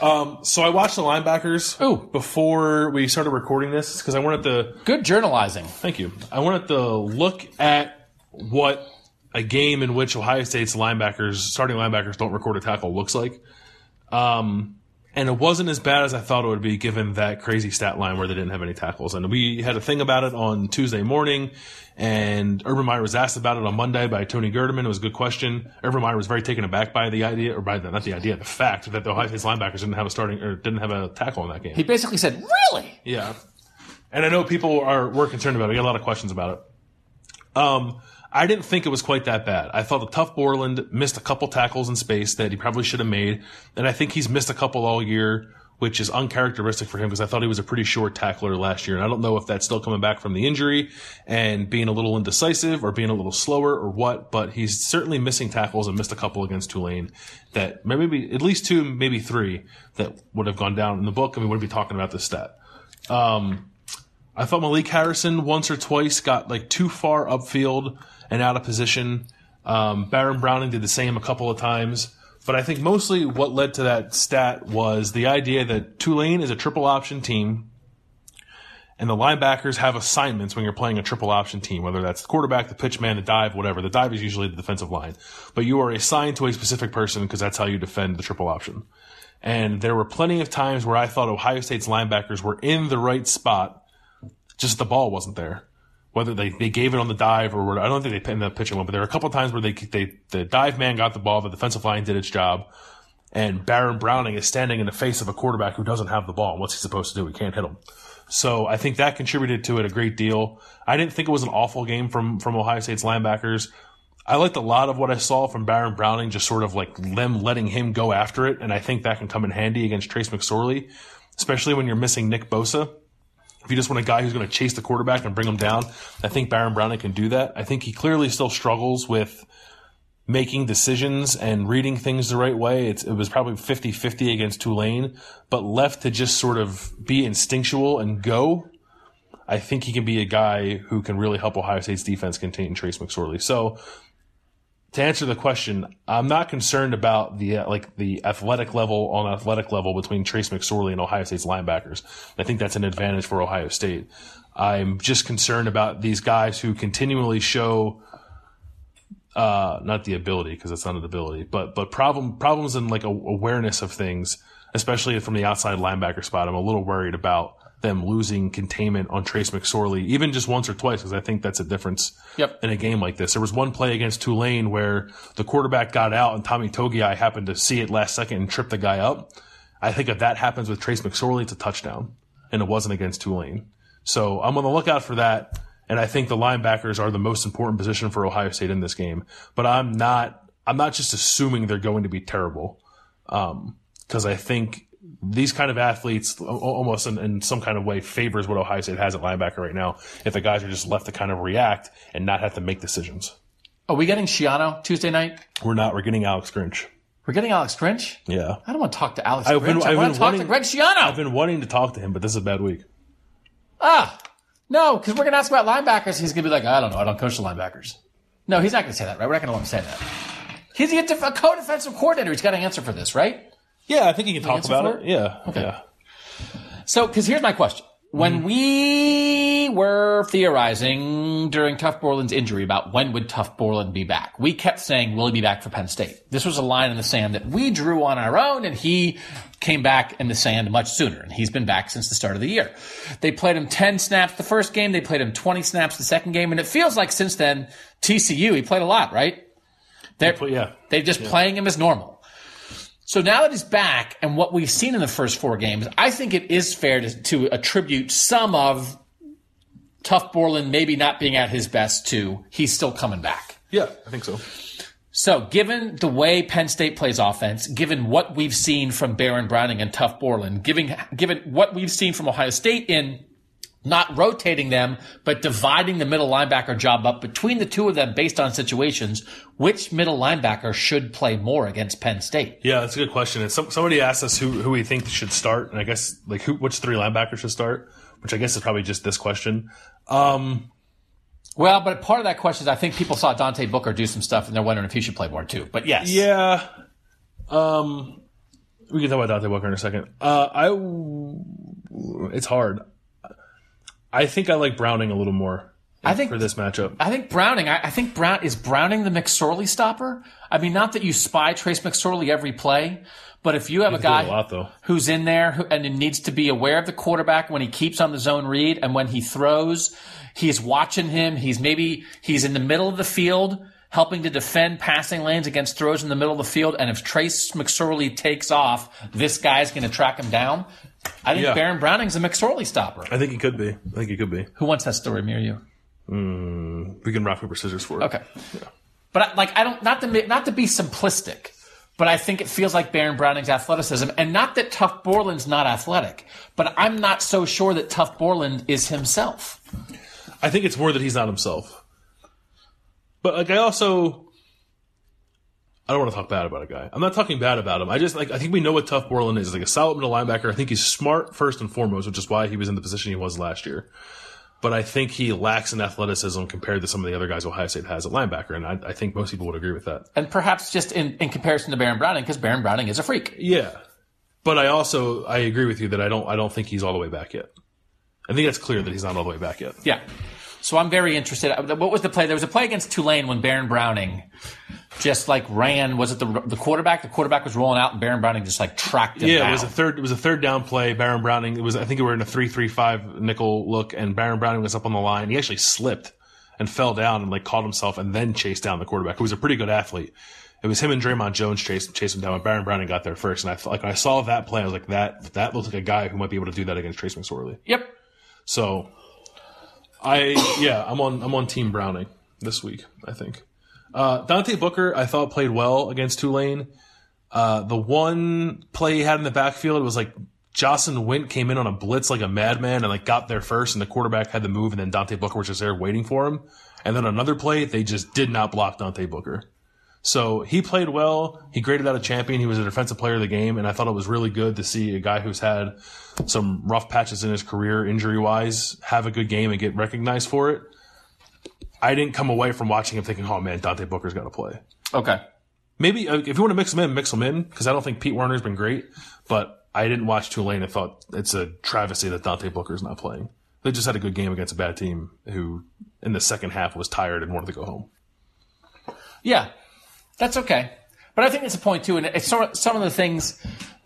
Um, so I watched the linebackers Ooh. before we started recording this because I wanted to. Good journalizing. Thank you. I wanted to look at what a game in which Ohio State's linebackers, starting linebackers, don't record a tackle looks like. Um, and it wasn't as bad as I thought it would be given that crazy stat line where they didn't have any tackles. And we had a thing about it on Tuesday morning, and Urban Meyer was asked about it on Monday by Tony Gerdeman. It was a good question. Urban Meyer was very taken aback by the idea, or by the, not the idea, the fact that the Ohio State's linebackers didn't have a starting or didn't have a tackle in that game. He basically said, Really? Yeah. And I know people are were concerned about it. We got a lot of questions about it. Um, I didn't think it was quite that bad. I thought the Tuf Borland missed a couple tackles in space that he probably should have made, and I think he's missed a couple all year, which is uncharacteristic for him because I thought he was a pretty short tackler last year, and I don't know if that's still coming back from the injury and being a little indecisive or being a little slower or what, but he's certainly missing tackles and missed a couple against Tulane that maybe at least two, maybe three that would have gone down in the book, and we wouldn't be talking about this stat. Um, I thought Malik Harrison once or twice got like too far upfield and out of position. Um, Baron Browning did the same a couple of times. But I think mostly what led to that stat was the idea that Tulane is a triple option team and the linebackers have assignments when you're playing a triple option team, whether that's the quarterback, the pitch man, the dive, whatever. The dive is usually the defensive line, but you are assigned to a specific person because that's how you defend the triple option. And there were plenty of times where I thought Ohio State's linebackers were in the right spot just the ball wasn't there. Whether they, they gave it on the dive or what, I don't think they ended up pitching one, but there were a couple times where they, they, the dive man got the ball, the defensive line did its job, and Baron Browning is standing in the face of a quarterback who doesn't have the ball. What's he supposed to do? He can't hit him. So I think that contributed to it a great deal. I didn't think it was an awful game from, from Ohio State's linebackers. I liked a lot of what I saw from Baron Browning, just sort of like them letting him go after it. And I think that can come in handy against Trace McSorley, especially when you're missing Nick Bosa. If you just want a guy who's going to chase the quarterback and bring him down, I think Baron Browning can do that. I think he clearly still struggles with making decisions and reading things the right way. It's, it was probably 50-50 against Tulane, but left to just sort of be instinctual and go. I think he can be a guy who can really help Ohio State's defense contain Trace McSorley. So to answer the question, I'm not concerned about the uh, like the athletic level on athletic level between Trace McSorley and Ohio State's linebackers. I think that's an advantage for Ohio State. I'm just concerned about these guys who continually show uh, not the ability because it's not an ability, but but problem problems in like a, awareness of things, especially from the outside linebacker spot. I'm a little worried about them losing containment on Trace McSorley, even just once or twice, because I think that's a difference Yep. in a game like this. There was one play against Tulane where the quarterback got out and Tommy Togiai happened to see it last second and trip the guy up. I think if that happens with Trace McSorley, it's a touchdown, and it wasn't against Tulane. So I'm on the lookout for that. And I think the linebackers are the most important position for Ohio State in this game. But I'm not, I'm not just assuming they're going to be terrible. Um, cause I think these kind of athletes almost in, in some kind of way favors what Ohio State has at linebacker right now. If the guys are just left to kind of react and not have to make decisions. Are we getting Schiano Tuesday night? We're not, we're getting Alex Grinch. We're getting Alex Grinch? Yeah. I don't want to talk to Alex I've Grinch. been- I I've want to talk to Greg Schiano. I've been wanting to talk to him, but this is a bad week. ah, No, because we're going to ask about linebackers. He's going to be like, I don't know. I don't coach the linebackers. No, he's not going to say that, right? We're not going to let him say that. He's a, co-defensive coordinator. He's got to answer for this, right? Yeah, I think he can talk about it. it? Yeah. Okay. Yeah. So, because here's my question. When mm-hmm. we were theorizing during Tuf Borland's injury about when would Tuf Borland be back, we kept saying, will he be back for Penn State? This was a line in the sand that we drew on our own, and he came back in the sand much sooner, and he's been back since the start of the year. They played him 10 snaps the first game, they played him 20 snaps the second game, and it feels like since then, TCU, he played a lot, right? They're, yeah. they're just playing him as normal. So now that he's back and what we've seen in the first four games, I think it is fair to, to attribute some of Tuf Borland maybe not being at his best to he's still coming back. Yeah, I think so. So given the way Penn State plays offense, given what we've seen from Baron Browning and Tuf Borland, given, given what we've seen from Ohio State in not rotating them, but dividing the middle linebacker job up between the two of them based on situations, which middle linebacker should play more against Penn State? Yeah, that's a good question. And some, somebody asked us who who we think should start, and I guess like who which three linebackers should start, which I guess is probably just this question. Um, Well, but part of that question is I think people saw Dante Booker do some stuff and they're wondering if he should play more too. But yes. yeah, um, we can talk about Dante Booker in a second. Uh, I it's hard. I think I like Browning a little more. I think for this matchup. I think Browning. I, I think Brown is Browning the McSorley stopper. I mean, not that you spy Trace McSorley every play, but if you have a guy a lot, who's in there who, and needs to be aware of the quarterback when he keeps on the zone read and when he throws, he's watching him. He's maybe he's in the middle of the field helping to defend passing lanes against throws in the middle of the field. And if Trace McSorley takes off, this guy's going to track him down. I think Yeah. Baron Browning's a McSorley stopper. I think he could be. I think he could be. Who wants that story near you? Mm, we can rock paper scissors for it. Okay. But I- like I don't not to ma- not to be simplistic, but I think it feels like Baron Browning's athleticism, and not that Tuf Borland's not athletic, but I'm not so sure that Tuf Borland is himself. I think it's more that he's not himself. But like I also I don't want to talk bad about a guy. I'm not talking bad about him. I just like I think we know what Tuf Borland is. Like a solid middle linebacker. I think he's smart first and foremost, which is why he was in the position he was last year. But I think he lacks in athleticism compared to some of the other guys Ohio State has at linebacker, and I, I think most people would agree with that. And perhaps just in, in comparison to Baron Browning, because Baron Browning is a freak. Yeah, but I also I agree with you that I don't I don't think he's all the way back yet. I think that's clear that he's not all the way back yet. Yeah. So I'm very interested. What was the play? There was a play against Tulane when Baron Browning just like ran. Was it the the quarterback? The quarterback was rolling out, and Baron Browning just like tracked him Yeah, down. it was a third. It was a third down play. Baron Browning. It was. I think we were in a three-three-five nickel look, and Baron Browning was up on the line. He actually slipped and fell down and like caught himself, and then chased down the quarterback, who was a pretty good athlete. It was him and Dre'Mont Jones chased chased him down, and Baron Browning got there first. And I like I saw that play, I was like, that that looks like a guy who might be able to do that against Trace McSorley. Yep. So, I yeah, I'm on I'm on Team Browning this week. I think uh, Dante Booker I thought played well against Tulane. Uh, the one play he had in the backfield was like Jahsen Wint came in on a blitz like a madman and like got there first, and the quarterback had the move, and then Dante Booker was just there waiting for him. And then another play, they just did not block Dante Booker. So he played well. He graded out a champion. He was a defensive player of the game, and I thought it was really good to see a guy who's had some rough patches in his career, injury wise, have a good game and get recognized for it. I didn't come away from watching him thinking, "Oh man, Dante Booker's got to play." Okay. Maybe uh, if you want to mix him in, mix him in because I don't think Pete Werner's been great, but I didn't watch Tulane and thought it's a travesty that Dante Booker's not playing. They just had a good game against a bad team who, in the second half, was tired and wanted to go home. Yeah, that's okay. But I think it's a point too, and it's sort of, some of the things.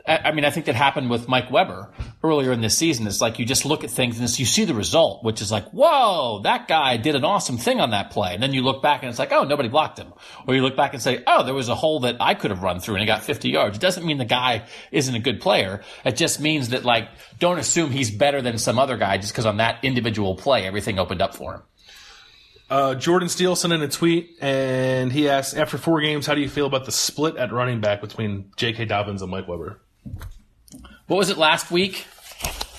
I mean, I think that happened with Mike Weber earlier in this season. It's like you just look at things and you see the result, which is like, whoa, that guy did an awesome thing on that play. And then you look back and it's like, oh, nobody blocked him. Or you look back and say, oh, there was a hole that I could have run through and he got 50 yards. It doesn't mean the guy isn't a good player. It just means that like, don't assume he's better than some other guy just because on that individual play, everything opened up for him. Uh, Jordan Steele sent in a tweet and he asked, after four games, how do you feel about the split at running back between J.K. Dobbins and Mike Weber? What was it last week?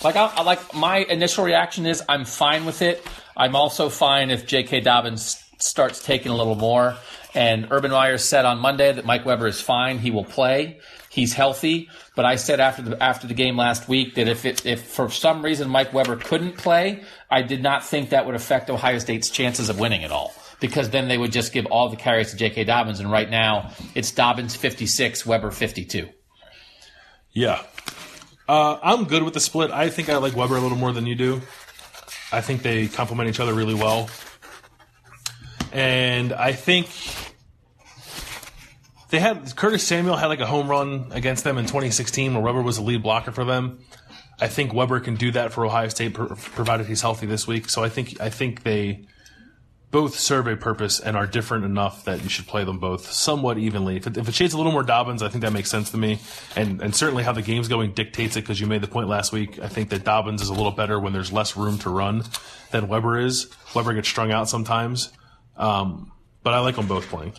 Like, I, like my initial reaction is I'm fine with it. I'm also fine if J.K. Dobbins starts taking a little more. And Urban Meyer said on Monday that Mike Weber is fine; he will play. he's healthy. But I said after the after the game last week that if it, if for some reason Mike Weber couldn't play, I did not think that would affect Ohio State's chances of winning at all. Because then they would just give all the carries to J.K. Dobbins, and right now it's Dobbins 56, Weber 52. Yeah. Uh, I'm good with the split. I think I like Weber a little more than you do. I think they complement each other really well. And I think they had Curtis Samuel had like a home run against them in 2016 where Weber was the lead blocker for them. I think Weber can do that for Ohio State provided he's healthy this week. So I think I think they both serve a purpose and are different enough that you should play them both somewhat evenly. If it, if it shades a little more Dobbins, I think that makes sense to me. And and certainly how the game's going dictates it because you made the point last week. I think that Dobbins is a little better when there's less room to run than Weber is. Weber gets strung out sometimes. Um, but I like them both playing.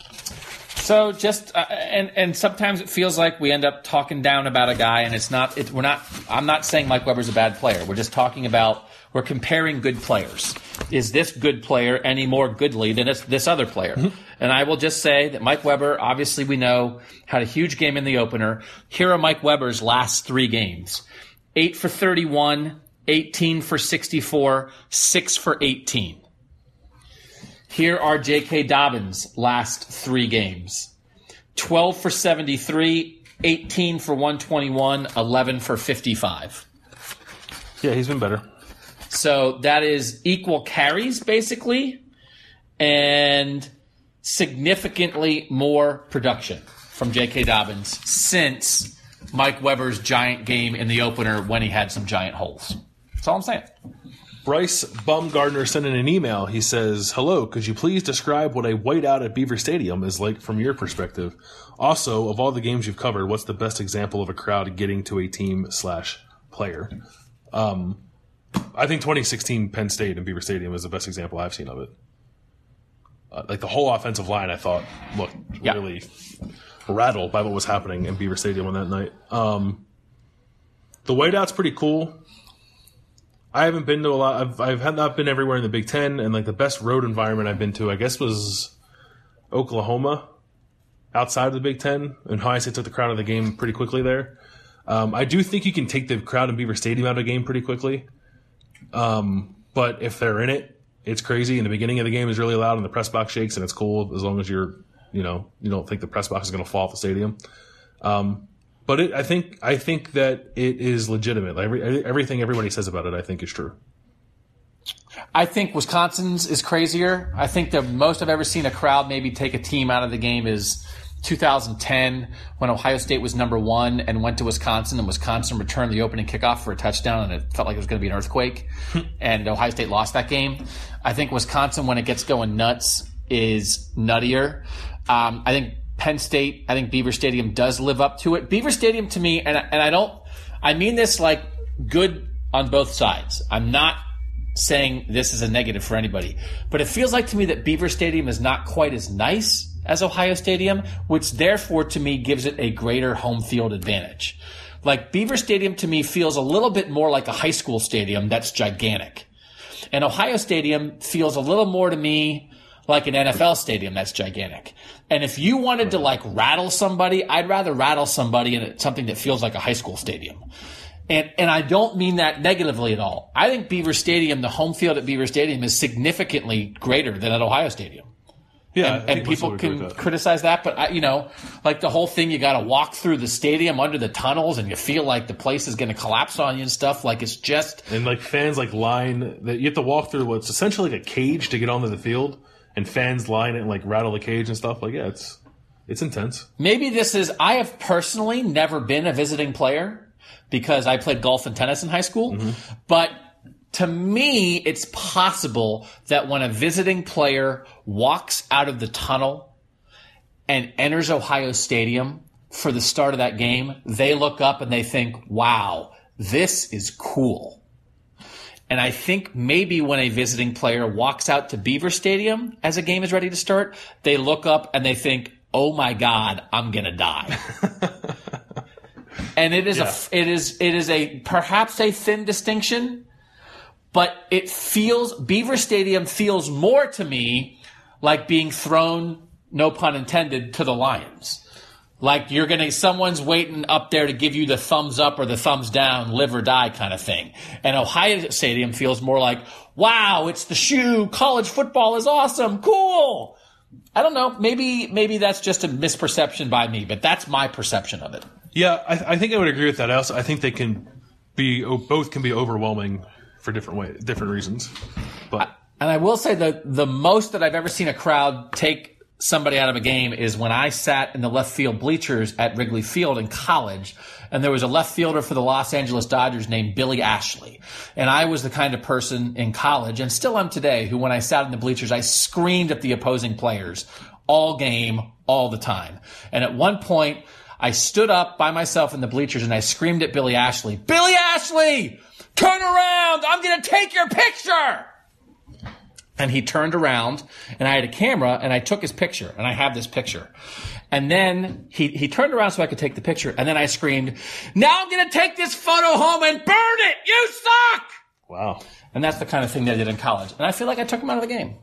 So just uh, and and sometimes it feels like we end up talking down about a guy, and it's not. It, we're not. I'm not saying Mike Weber's a bad player. We're just talking about we're comparing good players. Is this good player any more goodly than this, this other player? Mm-hmm. And I will just say that Mike Weber, obviously we know, had a huge game in the opener. Here are Mike Weber's last three games: eight for 31, 18 for 64, six for 18. Here are J.K. Dobbins' last three games 12 for 73, 18 for 121, 11 for 55. Yeah, he's been better. So that is equal carries, basically, and significantly more production from J.K. Dobbins since Mike Weber's giant game in the opener when he had some giant holes. That's all I'm saying. Bryce Bumgardner sent in an email. He says, Hello, could you please describe what a whiteout at Beaver Stadium is like from your perspective? Also, of all the games you've covered, what's the best example of a crowd getting to a team slash player? Um, I think 2016 Penn State and Beaver Stadium is the best example I've seen of it. Uh, like the whole offensive line, I thought looked Yeah. really rattled by what was happening in Beaver Stadium on that night. Um, the whiteout's pretty cool. I haven't been to a lot. I've I've had not been everywhere in the Big Ten, and like the best road environment I've been to, I guess, was Oklahoma, outside of the Big Ten, and Ohio State took the crowd out of the game pretty quickly there. Um, I do think you can take the crowd in Beaver Stadium out of the game pretty quickly. Um, but if they're in it, it's crazy. And the beginning of the game is really loud, and the press box shakes, and it's cool as long as you're, you know, you don't think the press box is going to fall off the stadium. Um, but it, I think I think that it is legitimate. Every, everything everybody says about it, I think is true. I think Wisconsin's is crazier. I think the most I've ever seen a crowd maybe take a team out of the game is 2010 when Ohio State was number one and went to Wisconsin and Wisconsin returned the opening kickoff for a touchdown and it felt like it was going to be an earthquake and Ohio State lost that game. I think Wisconsin when it gets going nuts is nuttier. Um, I think Penn State, I think Beaver Stadium does live up to it. Beaver Stadium to me, and, and I don't, I mean this like good on both sides. I'm not saying this is a negative for anybody, but it feels like to me that Beaver Stadium is not quite as nice as Ohio Stadium, which therefore to me gives it a greater home field advantage. Like Beaver Stadium to me feels a little bit more like a high school stadium that's gigantic. And Ohio Stadium feels a little more to me like an NFL stadium that's gigantic. And if you wanted to like rattle somebody, I'd rather rattle somebody in something that feels like a high school stadium. And, and I don't mean that negatively at all. I think Beaver Stadium, the home field at Beaver Stadium is significantly greater than at Ohio Stadium. Yeah, And, and people can criticize that, but I, you know, like the whole thing, you got to walk through the stadium under the tunnels and you feel like the place is going to collapse on you and stuff. Like it's just, and like fans like line that you have to walk through what's essentially like a cage to get onto the field, and fans line it and like rattle the cage and stuff. Like yeah, it's it's intense. Maybe this is, I have personally never been a visiting player because I played golf and tennis in high school. Mm-hmm. But to me, it's possible that when a visiting player walks out of the tunnel and enters Ohio Stadium for the start of that game, they look up and they think, wow, this is cool. And I think maybe when a visiting player walks out to Beaver Stadium as a game is ready to start, they look up and they think, "Oh my God, I'm gonna die." and it is a it is it is a perhaps a thin distinction, but it feels Beaver Stadium feels more to me like being thrown, no pun intended, to the lions. Like you're gonna, someone's waiting up there to give you the thumbs up or the thumbs down, live or die kind of thing. And Ohio Stadium feels more like, wow, it's the shoe. College football is awesome. Cool. I don't know. Maybe, maybe that's just a misperception by me, but that's my perception of it. Yeah, I, I think I would agree with that. I also I think they can be both can be overwhelming for different way different reasons. But And I will say that the most that I've ever seen a crowd take somebody out of a game is when I sat in the left field bleachers at Wrigley Field in college, and there was a left fielder for the Los Angeles Dodgers named Billy Ashley. And I was the kind of person in college, and still am today, who when I sat in the bleachers, I screamed at the opposing players all game, all the time. And at one point, I stood up by myself in the bleachers and I screamed at Billy Ashley, Billy Ashley, turn around. I'm going to take your picture. And he turned around and I had a camera and I took his picture and I have this picture. And then he, he turned around so I could take the picture. And then I screamed, now I'm going to take this photo home and burn it. You suck. wow, And that's the kind of thing that I did in college. And I feel like I took him out of the game.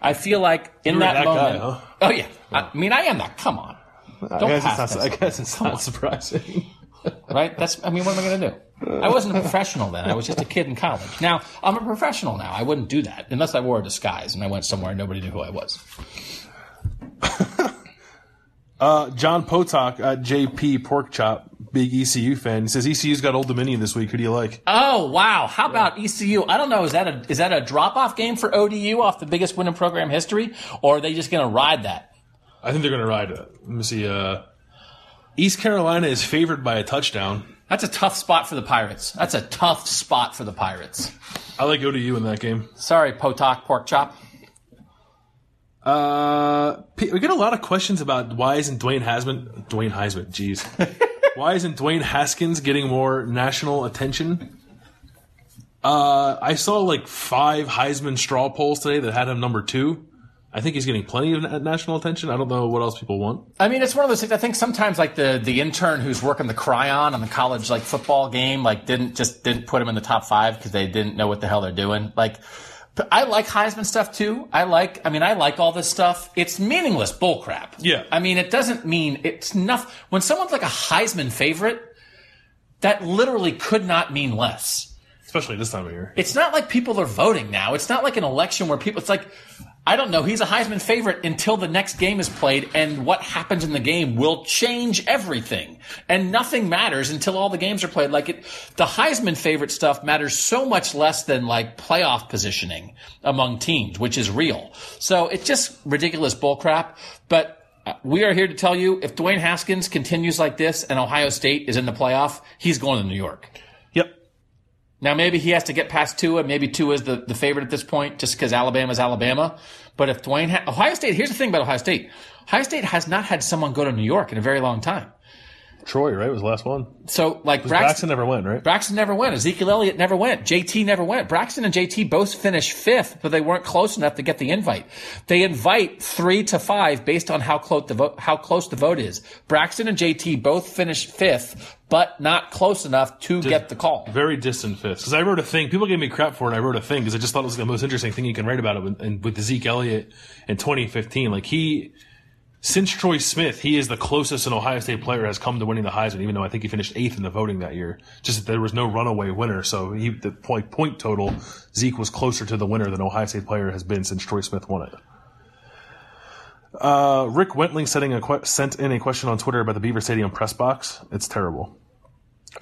I feel like in were that, that guy, moment. huh? Oh yeah. I mean, I am that. Come on. Don't guess, pass it's not, I guess it's not surprising. Right? That's, I mean, what am I going to do? I wasn't a professional then. I was just a kid in college. Now, I'm a professional now. I wouldn't do that unless I wore a disguise and I went somewhere and nobody knew who I was. Uh, John Potok at JP Porkchop, big ECU fan, he says ECU's got Old Dominion this week. Who do you like? Oh, wow. How about ECU? I don't know. Is that a, is that a drop off game for ODU off the biggest win in program history? Or are they just going to ride that? I think they're going to ride it. Let me see. Uh, East Carolina is favored by a touchdown. That's a tough spot for the Pirates. That's a tough spot for the Pirates. I like ODU in that game. Sorry, Potok Pork Chop. Uh, P- we get a lot of questions about why isn't Dwayne Hasman, Dwayne Heisman, jeez. why isn't Dwayne Haskins getting more national attention? Uh, I saw like five Heisman straw polls today that had him number two. I think he's getting plenty of national attention. I don't know what else people want. I mean, it's one of those things. I think sometimes, like the the intern who's working the chyron on the college like football game, like didn't just didn't put him in the top five because they didn't know what the hell they're doing. Like, I like Heisman stuff too. I like. I mean, I like all this stuff. It's meaningless bullcrap. Yeah. I mean, it doesn't mean it's enough. When someone's like a Heisman favorite, that literally could not mean less. Especially this time of year. It's not like people are voting now. It's not like an election where people, it's like, I don't know, he's a Heisman favorite until the next game is played and what happens in the game will change everything. And nothing matters until all the games are played. Like it, the Heisman favorite stuff matters so much less than like playoff positioning among teams, which is real. So it's just ridiculous bullcrap. But uh, we are here to tell you if Dwayne Haskins continues like this and Ohio State is in the playoff, he's going to New York. Now maybe he has to get past Tua. Maybe Tua is the, the favorite at this point, just because Alabama's Alabama. But if Dwayne, ha- Ohio State, here's the thing about Ohio State: Ohio State has not had someone go to New York in a very long time. Troy, right, was the last one. So like Braxton, Braxton, never went, right? Braxton never went. Ezekiel Elliott never went. JT never went. Braxton and JT both finished fifth, but they weren't close enough to get the invite. They invite three to five based on how close the vote, how close the vote is. Braxton and JT both finished fifth, but not close enough to get the call. Very distant fifth. Because I wrote a thing. People gave me crap for it. and I wrote a thing because I just thought it was the most interesting thing you can write about it. with- And with Zeke Elliott in 2015, like he, since Troy Smith, he is the closest an Ohio State player has come to winning the Heisman. Even though I think he finished eighth in the voting that year, just that there was no runaway winner. So he, the point point total, Zeke was closer to the winner than Ohio State player has been since Troy Smith won it. Uh, Rick Wentling setting a que- sent in a question on Twitter about the Beaver Stadium press box. It's terrible.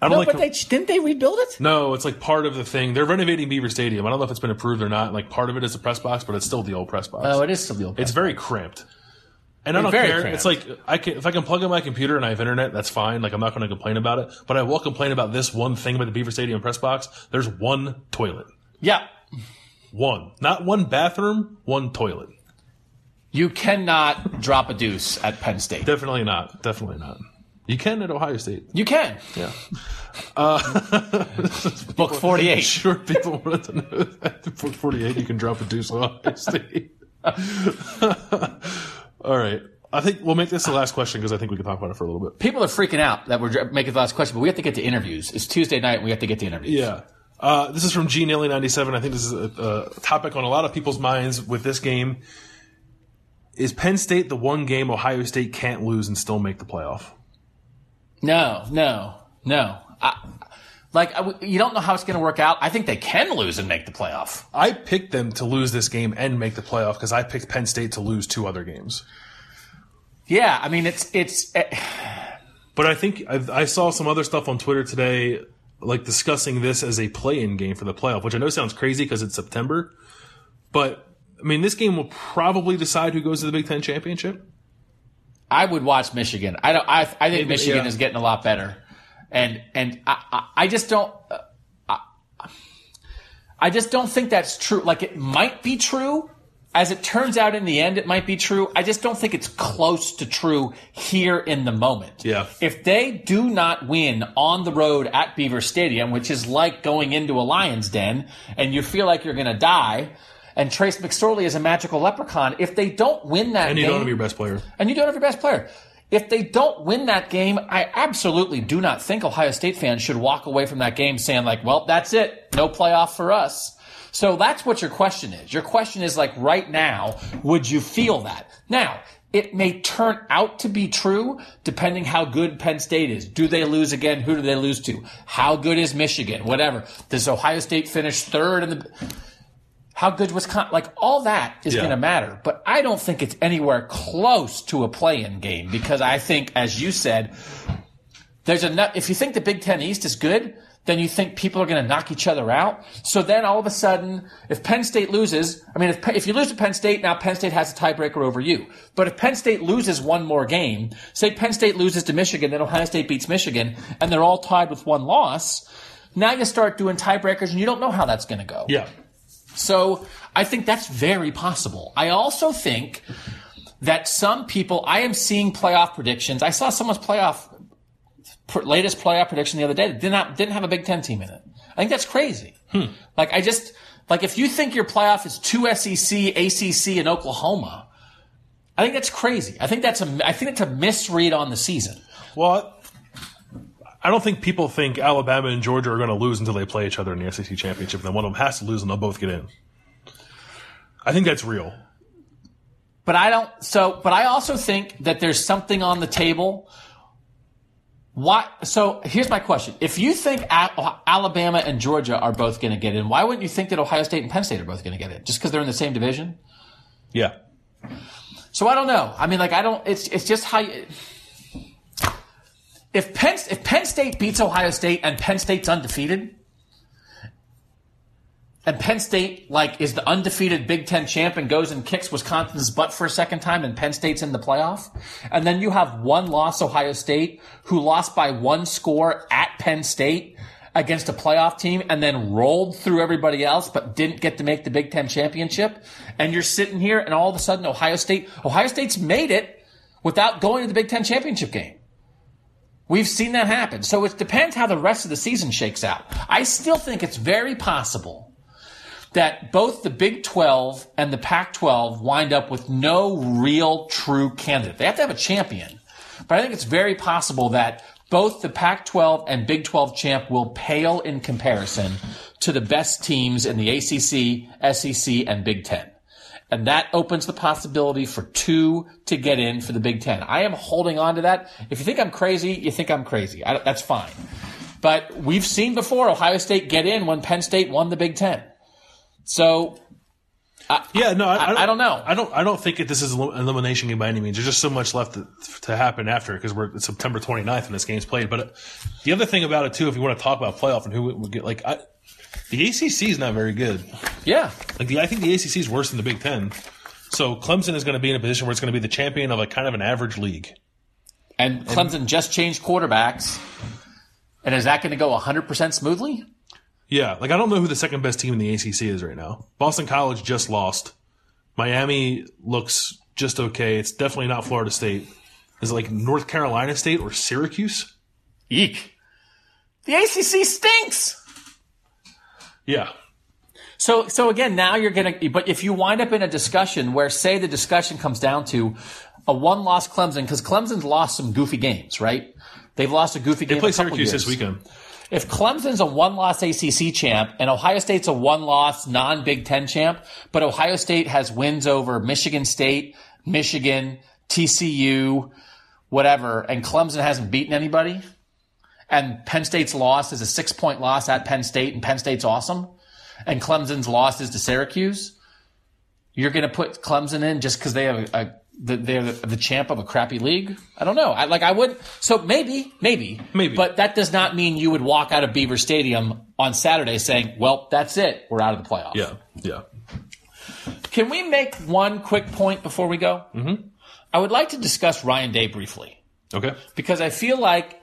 I don't No, like but they didn't they rebuild it? no, it's like part of the thing. They're renovating Beaver Stadium. I don't know if it's been approved or not. Like part of it is a press box, but it's still the old press box. Oh, it is still the old. It's very cramped. And I don't care. cramped. It's like I can if I can plug in my computer and I have internet, that's fine. Like I'm not going to complain about it. But I will complain about this one thing about the Beaver Stadium press box. There's one toilet. yeah. One. Not one bathroom, one toilet. You cannot drop a deuce at Penn State. Definitely not. Definitely not. You can at Ohio State. You can. Yeah. Book 48. Sure, people wanted to know that. Book 48, you can drop a deuce on Ohio State. All right. I think we'll make this the last question because I think we can talk about it for a little bit. People are freaking out that we're making the last question, but we have to get to interviews. It's Tuesday night and we have to get to interviews. Yeah. Uh, this is from G Nilly 97. I think this is a, a topic on a lot of people's minds with this game. is Penn State the one game Ohio State can't lose and still make the playoff? No, no, no. I, like you don't know how it's going to work out. I think they can lose and make the playoff. I picked them to lose this game and make the playoff because I picked Penn State to lose two other games. Yeah, I mean it's it's. eh, But I think I, I saw some other stuff on Twitter today, like discussing this as a play-in game for the playoff, which I know sounds crazy because it's September. But I mean, this game will probably decide who goes to the Big Ten championship. I would watch Michigan. I don't. I, I think Michigan yeah. is getting a lot better, and and I I, I just don't. Uh, I, I just don't think that's true. Like it might be true. As it turns out, in the end, it might be true. I just don't think it's close to true here in the moment. Yeah. If they do not win on the road at Beaver Stadium, which is like going into a lion's den, and you feel like you're going to die, and Trace McSorley is a magical leprechaun, if they don't win that And you game, don't have your best player. and you don't have your best player. If they don't win that game, I absolutely do not think Ohio State fans should walk away from that game saying like, well, that's it. No playoff for us. So that's what your question is. Your question is like right now, would you feel that? Now, it may turn out to be true depending how good Penn State is. Do they lose again? Who do they lose to? How good is Michigan? Whatever. Does Ohio State finish third in the, how good Wisconsin, like all that is Yeah. going to matter. But I don't think it's anywhere close to a play-in game because I think, as you said, there's enough. If you think the Big Ten East is good, then you think people are going to knock each other out. So then all of a sudden, if Penn State loses, I mean, if, if you lose to Penn State, now Penn State has a tiebreaker over you. But if Penn State loses one more game, say Penn State loses to Michigan, then Ohio State beats Michigan, and they're all tied with one loss, now you start doing tiebreakers and you don't know how that's going to go. Yeah. So I think that's very possible. I also think that some people, I am seeing playoff predictions. I saw someone's playoff, latest playoff prediction the other day that did not, didn't have a Big Ten team in it. I think that's crazy. Hmm. Like I just, like if you think your playoff is two SEC, ACC, and Oklahoma, I think that's crazy. I think that's a, I think it's a misread on the season. Well, I don't think people think Alabama and Georgia are going to lose until they play each other in the SEC championship. Then one of them has to lose, and they'll both get in. I think that's real. But I don't. So, but I also think that there's something on the table. Why? So here's my question: If you think Alabama and Georgia are both going to get in, why wouldn't you think that Ohio State and Penn State are both going to get in? Just because they're in the same division? Yeah. So I don't know. I mean, like I don't. It's it's just how you. If Penn if Penn State beats Ohio State and Penn State's undefeated, and Penn State like is the undefeated Big Ten champ and goes and kicks Wisconsin's butt for a second time, and Penn State's in the playoff, and then you have one loss Ohio State who lost by one score at Penn State against a playoff team and then rolled through everybody else but didn't get to make the Big Ten championship. And you're sitting here and all of a sudden Ohio State, Ohio State's made it without going to the Big Ten championship game. We've seen that happen. So it depends how the rest of the season shakes out. I still think it's very possible that both the Big 12 and the Pac 12 wind up with no real true candidate. They have to have a champion. But I think it's very possible that both the Pac 12 and Big 12 champ will pale in comparison to the best teams in the ACC, SEC, and Big 10. And that opens the possibility for two to get in for the Big Ten. I am holding on to that. If you think I'm crazy, you think I'm crazy. I, that's fine. But we've seen before Ohio State get in when Penn State won the Big Ten. So Yeah, no, I, I- I don't know. I don't. I don't think it, this is an elimination game by any means. There's just so much left to, to happen after because we're it's September 29th when this game's played. But uh, the other thing about it too, if you want to talk about playoff and who would get like, I, the ACC is not very good. yeah, Like the, I think the ACC is worse than the Big Ten. So Clemson is going to be in a position where it's going to be the champion of a kind of an average league. and Clemson just changed quarterbacks. And is that going to go 100% smoothly? Yeah, like I don't know who the second best team in the ACC is right now. Boston College just lost. Miami looks just okay. It's definitely not Florida State. Is it like North Carolina State or Syracuse? Eek. The ACC stinks. Yeah. So, so again, now you're going to, but if you wind up in a discussion where, say, the discussion comes down to a one-loss Clemson, because Clemson's lost some goofy games, right? They've lost a goofy game. They play a couple Syracuse years. this weekend. if Clemson's a one-loss ACC champ and Ohio State's a one-loss non-Big Ten champ, but Ohio State has wins over Michigan State, Michigan, TCU, whatever, and Clemson hasn't beaten anybody, and Penn State's loss is a six-point loss at Penn State, and Penn State's awesome, and Clemson's loss is to Syracuse, you're going to put Clemson in just because they have a, a the, they're the, the champ of a crappy league. I don't know. I like I would so maybe maybe Maybe. but that does not mean you would walk out of Beaver Stadium on Saturday saying, "Well, that's it. We're out of the playoffs." Yeah, yeah. Can we make one quick point before we go? Mm-hmm. I would like to discuss Ryan Day briefly Okay. because I feel like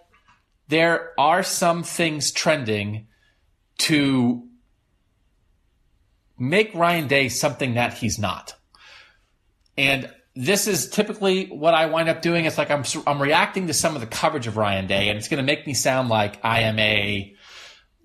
there are some things trending to make Ryan Day something that he's not. And this is typically what I wind up doing. It's like I'm I'm reacting to some of the coverage of Ryan Day, and it's going to make me sound like I am a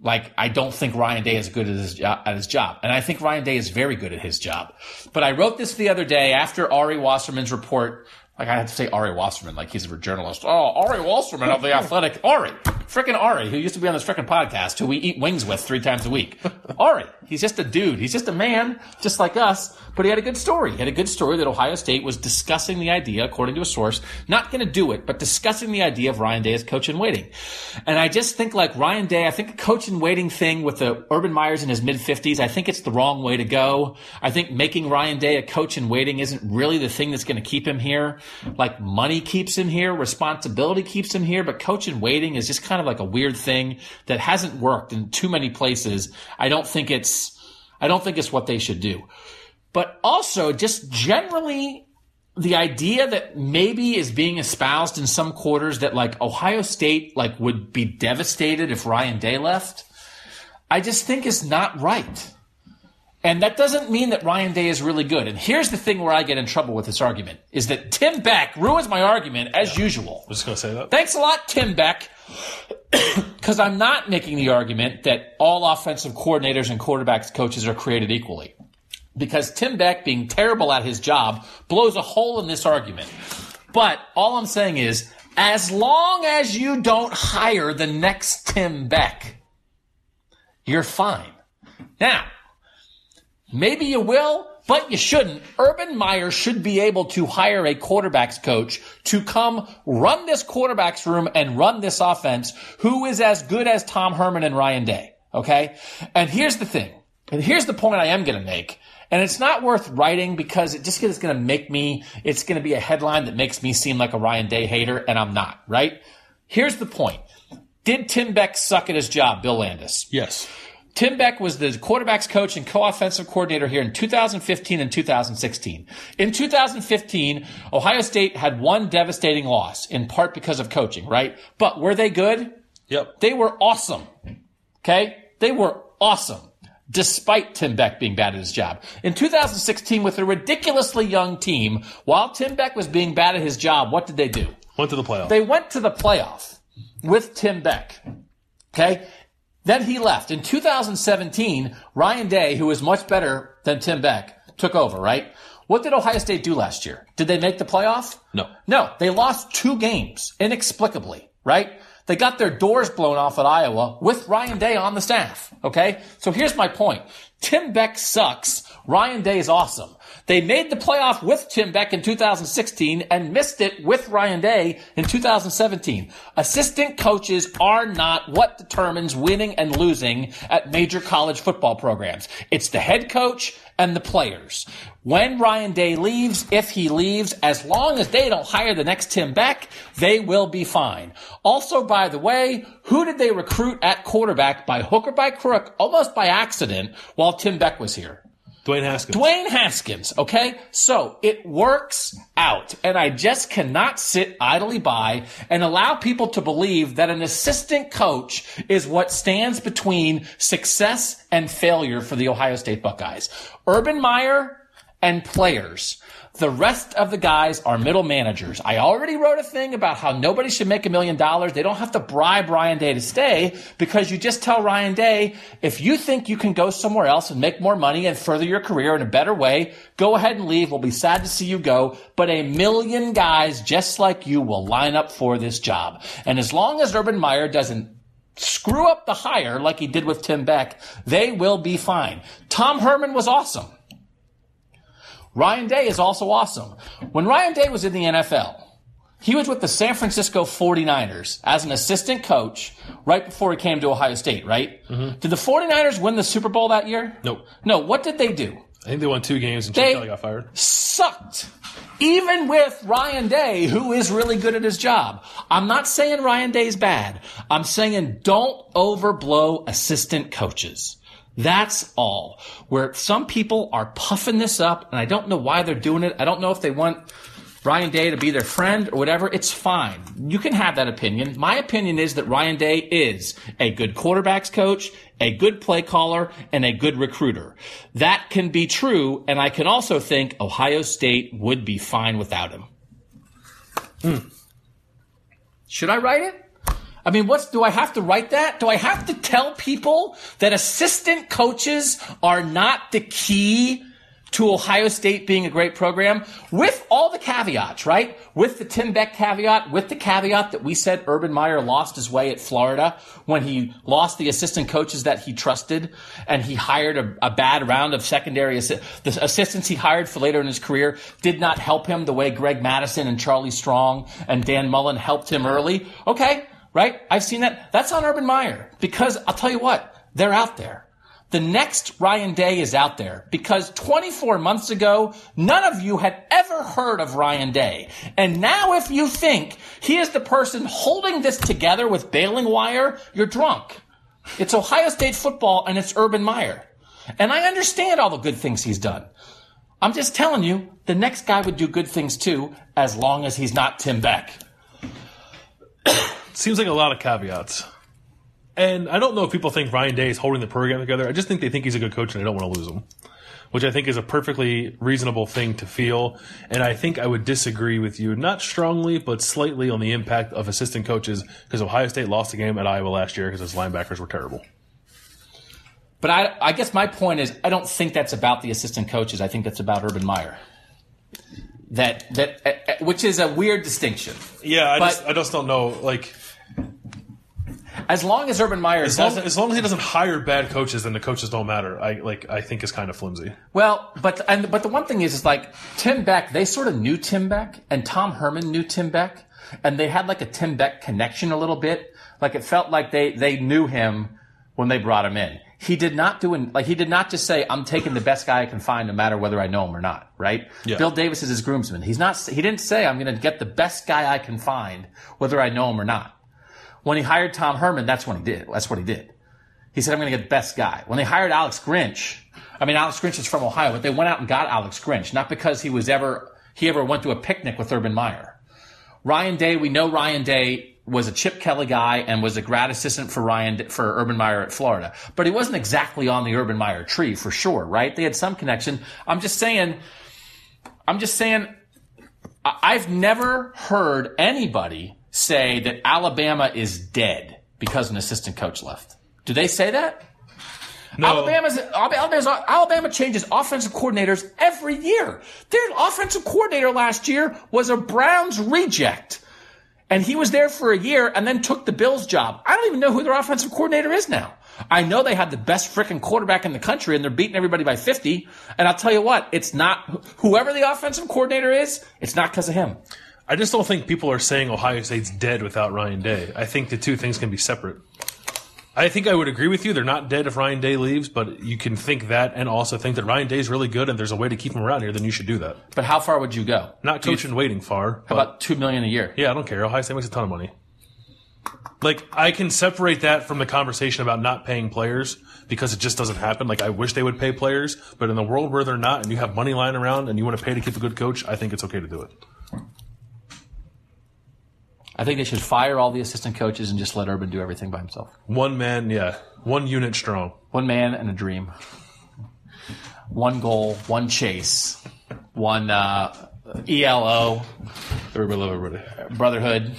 like I don't think Ryan Day is good at his, at his job, and I think Ryan Day is very good at his job. But I wrote this the other day after Ari Wasserman's report. Like I had to say Ari Wasserman, like he's a journalist. Oh, Ari Wasserman of the Athletic. Ari, freaking Ari, who used to be on this freaking podcast, who we eat wings with three times a week. Ari, he's just a dude. He's just a man, just like us. But he had a good story. He had a good story that Ohio State was discussing the idea, according to a source, not going to do it, but discussing the idea of Ryan Day as coach in waiting. And I just think like Ryan Day, I think a coach in waiting thing with the Urban Meyer's in his mid fifties, I think it's the wrong way to go. I think making Ryan Day a coach in waiting isn't really the thing that's going to keep him here. Like money keeps him here, responsibility keeps him here, but coach in waiting is just kind of like a weird thing that hasn't worked in too many places. I don't think it's, I don't think it's what they should do but also just generally the idea that maybe is being espoused in some quarters that like Ohio State like would be devastated if Ryan Day left, I just think is not right. And that doesn't mean that Ryan Day is really good. And here's the thing where I get in trouble with this argument is that Tim Beck ruins my argument as usual. I was just gonna say that. Thanks a lot, Tim Beck. Because I'm not making the argument that all offensive coordinators and quarterbacks coaches are created equally. Because Tim Beck being terrible at his job blows a hole in this argument. But all I'm saying is, as long as you don't hire the next Tim Beck, you're fine. Now, Maybe you will, but you shouldn't. Urban Meyer should be able to hire a quarterbacks coach to come run this quarterbacks room and run this offense who is as good as Tom Herman and Ryan Day. Okay. And here's the thing. And here's the point I am going to make. And it's not worth writing because it just is going to make me, it's going to be a headline that makes me seem like a Ryan Day hater and I'm not, right? Here's the point. Did Tim Beck suck at his job, Bill Landis? Yes. Tim Beck was the quarterbacks coach and co-offensive coordinator here in 2015 and 2016. In 2015, Ohio State had one devastating loss, in part because of coaching, right? But were they good? Yep. They were awesome. Okay? They were awesome. Despite Tim Beck being bad at his job. In 2016, with a ridiculously young team, while Tim Beck was being bad at his job, what did they do? Went to the playoff. They went to the playoff with Tim Beck. Okay? Then he left. In 2017, Ryan Day, who was much better than Tim Beck, took over, right? What did Ohio State do last year? Did they make the playoff? No. No, they lost two games inexplicably, right? They got their doors blown off at Iowa with Ryan Day on the staff. Okay. So here's my point. Tim Beck sucks. Ryan Day is awesome. They made the playoff with Tim Beck in 2016 and missed it with Ryan Day in 2017. Assistant coaches are not what determines winning and losing at major college football programs. It's the head coach and the players. When Ryan Day leaves, if he leaves, as long as they don't hire the next Tim Beck, they will be fine. Also, by the way, who did they recruit at quarterback by hook or by crook, almost by accident, while Tim Beck was here? Dwayne Haskins. Dwayne Haskins, okay? So it works out. And I just cannot sit idly by and allow people to believe that an assistant coach is what stands between success and failure for the Ohio State Buckeyes. Urban Meyer and players. The rest of the guys are middle managers. I already wrote a thing about how nobody should make a million dollars. They don't have to bribe Ryan Day to stay because you just tell Ryan Day, if you think you can go somewhere else and make more money and further your career in a better way, go ahead and leave. We'll be sad to see you go. But a million guys just like you will line up for this job. And as long as Urban Meyer doesn't screw up the hire like he did with Tim Beck, they will be fine. Tom Herman was awesome. Ryan Day is also awesome. When Ryan Day was in the NFL, he was with the San Francisco 49ers as an assistant coach right before he came to Ohio State, right? Mm-hmm. Did the 49ers win the Super Bowl that year? Nope. No, what did they do? I think they won two games and They- Chip Kelly got fired. Sucked. Even with Ryan Day, who is really good at his job. I'm not saying Ryan Day's bad. I'm saying don't overblow assistant coaches. That's all. Where some people are puffing this up, and I don't know why they're doing it. I don't know if they want Ryan Day to be their friend or whatever. It's fine. You can have that opinion. My opinion is that Ryan Day is a good quarterbacks coach, a good play caller, and a good recruiter. That can be true, and I can also think Ohio State would be fine without him. Hmm. Should I write it? I mean, what's, do I have to write that? Do I have to tell people that assistant coaches are not the key to Ohio State being a great program? With all the caveats, right? With the Tim Beck caveat, with the caveat that we said Urban Meyer lost his way at Florida when he lost the assistant coaches that he trusted and he hired a, a bad round of secondary assi- the assistants he hired for later in his career did not help him the way Greg Mattison and Charlie Strong and Dan Mullen helped him early. Okay, right? I've seen that. That's on Urban Meyer because I'll tell you what, they're out there. The next Ryan Day is out there because 24 months ago, none of you had ever heard of Ryan Day. And now if you think he is the person holding this together with bailing wire, you're drunk. It's Ohio State football and it's Urban Meyer. And I understand all the good things he's done. I'm just telling you, the next guy would do good things too, as long as he's not Tim Beck. Seems like a lot of caveats. And I don't know if people think Ryan Day is holding the program together. I just think they think he's a good coach and they don't want to lose him, which I think is a perfectly reasonable thing to feel. And I think I would disagree with you, not strongly, but slightly on the impact of assistant coaches because Ohio State lost the game at Iowa last year because its linebackers were terrible. But I, I guess my point is, I don't think that's about the assistant coaches. I think that's about Urban Meyer. That that uh, which is a weird distinction. Yeah, I But- just I just don't know. Like As long as Urban Meyer as long, doesn't, as long as he doesn't hire bad coaches, then the coaches don't matter. I like I think is kind of flimsy. well, but and but the one thing is, is like Tim Beck. They sort of knew Tim Beck, and Tom Herman knew Tim Beck, and they had like a Tim Beck connection a little bit. Like it felt like they they knew him when they brought him in. He did not do an, like he did not just say I'm taking the best guy I can find, no matter whether I know him or not. Right? Yeah. Bill Davis is his groomsman. He's not. He didn't say I'm going to get the best guy I can find, whether I know him or not. When he hired Tom Herman, that's when he did. That's what he did. He said, I'm going to get the best guy. When they hired Alex Grinch, I mean, Alex Grinch is from Ohio, but they went out and got Alex Grinch, not because he was ever, he ever went to a picnic with Urban Meyer. Ryan Day, we know Ryan Day was a Chip Kelly guy and was a grad assistant for Ryan, for Urban Meyer at Florida. But he wasn't exactly on the Urban Meyer tree for sure, right? They had some connection. I'm just saying, I'm just saying, I've never heard anybody say that Alabama is dead because an assistant coach left. Do they say that? No, Alabama's, Alabama's, Alabama changes offensive coordinators every year. Their offensive coordinator last year was a Browns reject. And he was there for a year and then took the Bills job. I don't even know who their offensive coordinator is now. I know they had the best freaking quarterback in the country and they're beating everybody by 50. And I'll tell you what, it's not, whoever the offensive coordinator is, it's not because of him. I just don't think people are saying Ohio State's dead without Ryan Day. I think the two things can be separate. I think I would agree with you. They're not dead if Ryan Day leaves, but you can think that and also think that Ryan Day is really good and there's a way to keep him around here, then you should do that. But how far would you go? Not Do you- coaching waiting far. But About two million a year. yeah, I don't care. Ohio State makes a ton of money. Like, I can separate that from the conversation about not paying players because it just doesn't happen. Like, I wish they would pay players, but in the world where they're not and you have money lying around and you want to pay to keep a good coach, I think it's okay to do it. I think they should fire all the assistant coaches and just let Urban do everything by himself. One man, yeah, one unit strong. One man and a dream. One goal, one chase, one uh, ELO, Everybody love everybody. brotherhood.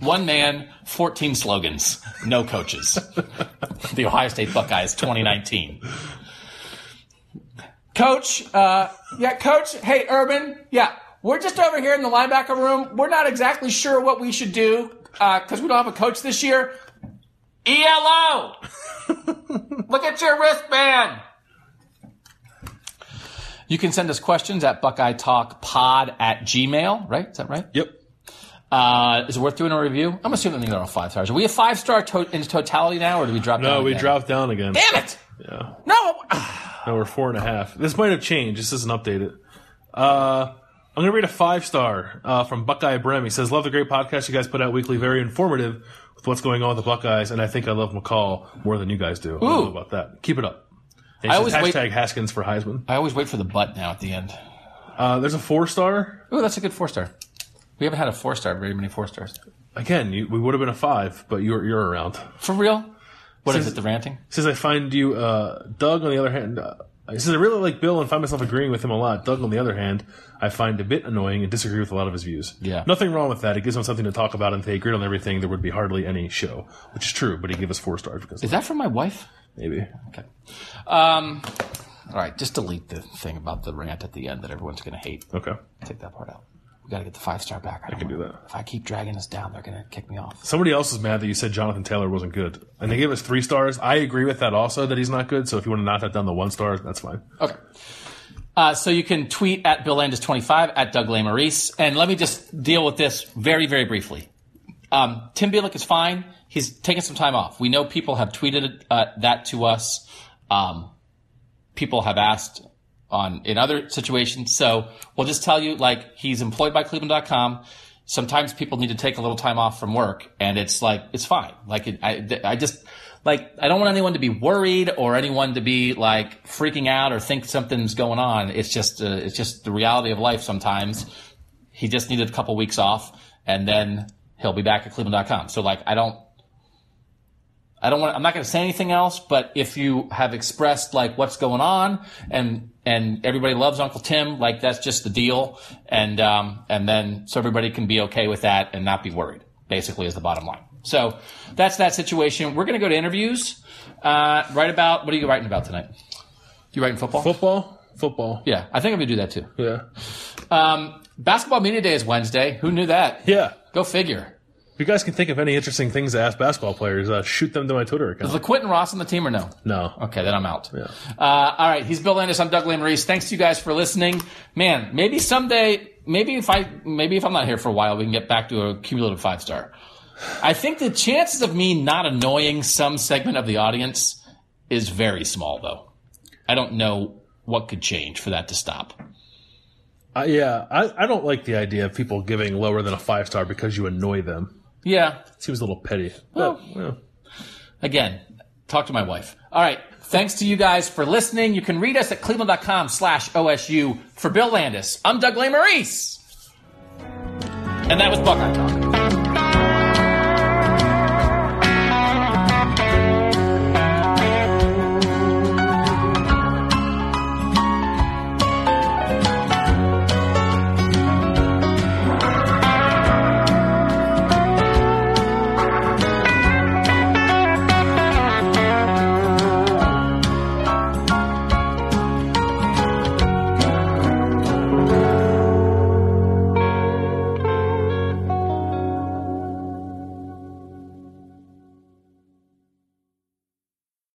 One man, 14 slogans, no coaches. the Ohio State Buckeyes 2019. Coach, uh, yeah, coach, hey, Urban, yeah, we're just over here in the linebacker room. We're not exactly sure what we should do because we don't have a coach this year. ELO! Look at your wristband! You can send us questions at Buckeye Talk Pod at Gmail, right? Is that right? Yep. Uh, is it worth doing a review? I'm assuming they're all five stars. Are we a five star to- in totality now, or do we drop down? No, we again? dropped down again. Damn it! Yeah. No! No, we're four and a half. This might have changed. This isn't updated. Uh, I'm gonna read a five star uh, from Buckeye Brem. He says, "Love the great podcast you guys put out weekly. Very informative with what's going on with the Buckeyes, and I think I love McCall more than you guys do. I don't know about that. Keep it up." And I he always says, wait- hashtag Haskins for Heisman. I always wait for the butt now at the end. Uh, there's a four star. Ooh, that's a good four star. We haven't had a four star, very many four stars. Again, you, we would have been a five, but you're you're around. For real? What is Says- it, the ranting? says I find you, uh, Doug. On the other hand, uh, he says I really like Bill and find myself agreeing with him a lot. Doug, on the other hand, I find a bit annoying and disagree with a lot of his views. Yeah. nothing wrong with that. It gives him something to talk about, and if they agreed on everything, there would be hardly any show, which is true. But he gave us four stars because Is that from my wife? maybe. Okay. Um, all right, just delete the thing about the rant at the end that everyone's going to hate. Okay, Take that part out. We got to get the five star back. I, can do that. If I keep dragging this down, they're going to kick me off. somebody else is mad that you said Jonathan Taylor wasn't good, and they gave us three stars. I agree with that also that he's not good. So if you want to knock that down to one star, that's fine. Okay. Uh, so you can tweet at Bill Landis25 at Doug Lesmerises, and let me just deal with this very, very briefly. Um, Tim Bielik is fine. He's taking some time off. We know people have tweeted uh, that to us. Um, people have asked on in other situations. So we'll just tell you, like, he's employed by Cleveland.com. Sometimes people need to take a little time off from work, and it's like it's fine. Like, it, I, I just like I don't want anyone to be worried or anyone to be like freaking out or think something's going on. It's just uh, it's just the reality of life. Sometimes he just needed a couple weeks off, and then he'll be back at Cleveland.com. So like, I don't. I don't want. I'm not going to say anything else. But if you have expressed like what's going on, and and everybody loves Uncle Tim, like that's just the deal, and um and then so everybody can be okay with that and not be worried. Basically, is the bottom line. So that's that situation. We're going to go to interviews. Uh, write about what are you writing about tonight? You writing football? Football, football. Yeah, I think I'm going to do that too. Yeah, Um, basketball media day is Wednesday. Who knew that? yeah. Go figure. If you guys can think of any interesting things to ask basketball players, uh, shoot them to my Twitter account. Is. LaQuinton Ross on the team or no? No. Okay, then I'm out. Yeah. Uh, all right, he's Bill Landis. I'm Doug Lesmerises. Thanks to you guys for listening. Man, maybe someday, maybe if I, maybe if I'm not here for a while, we can get back to a cumulative five star. I think the chances of me not annoying some segment of the audience is very small, though. I don't know what could change for that to stop. Uh, yeah, I, I don't like the idea of people giving lower than a five star because you annoy them. Yeah, Seems a little petty. Well- But. Again, talk to my wife. All right. Thanks to you guys for listening. You can read us at cleveland.com slash OSU. For Bill Landis, I'm Doug Lesmerises. And that was Buckeye Talk.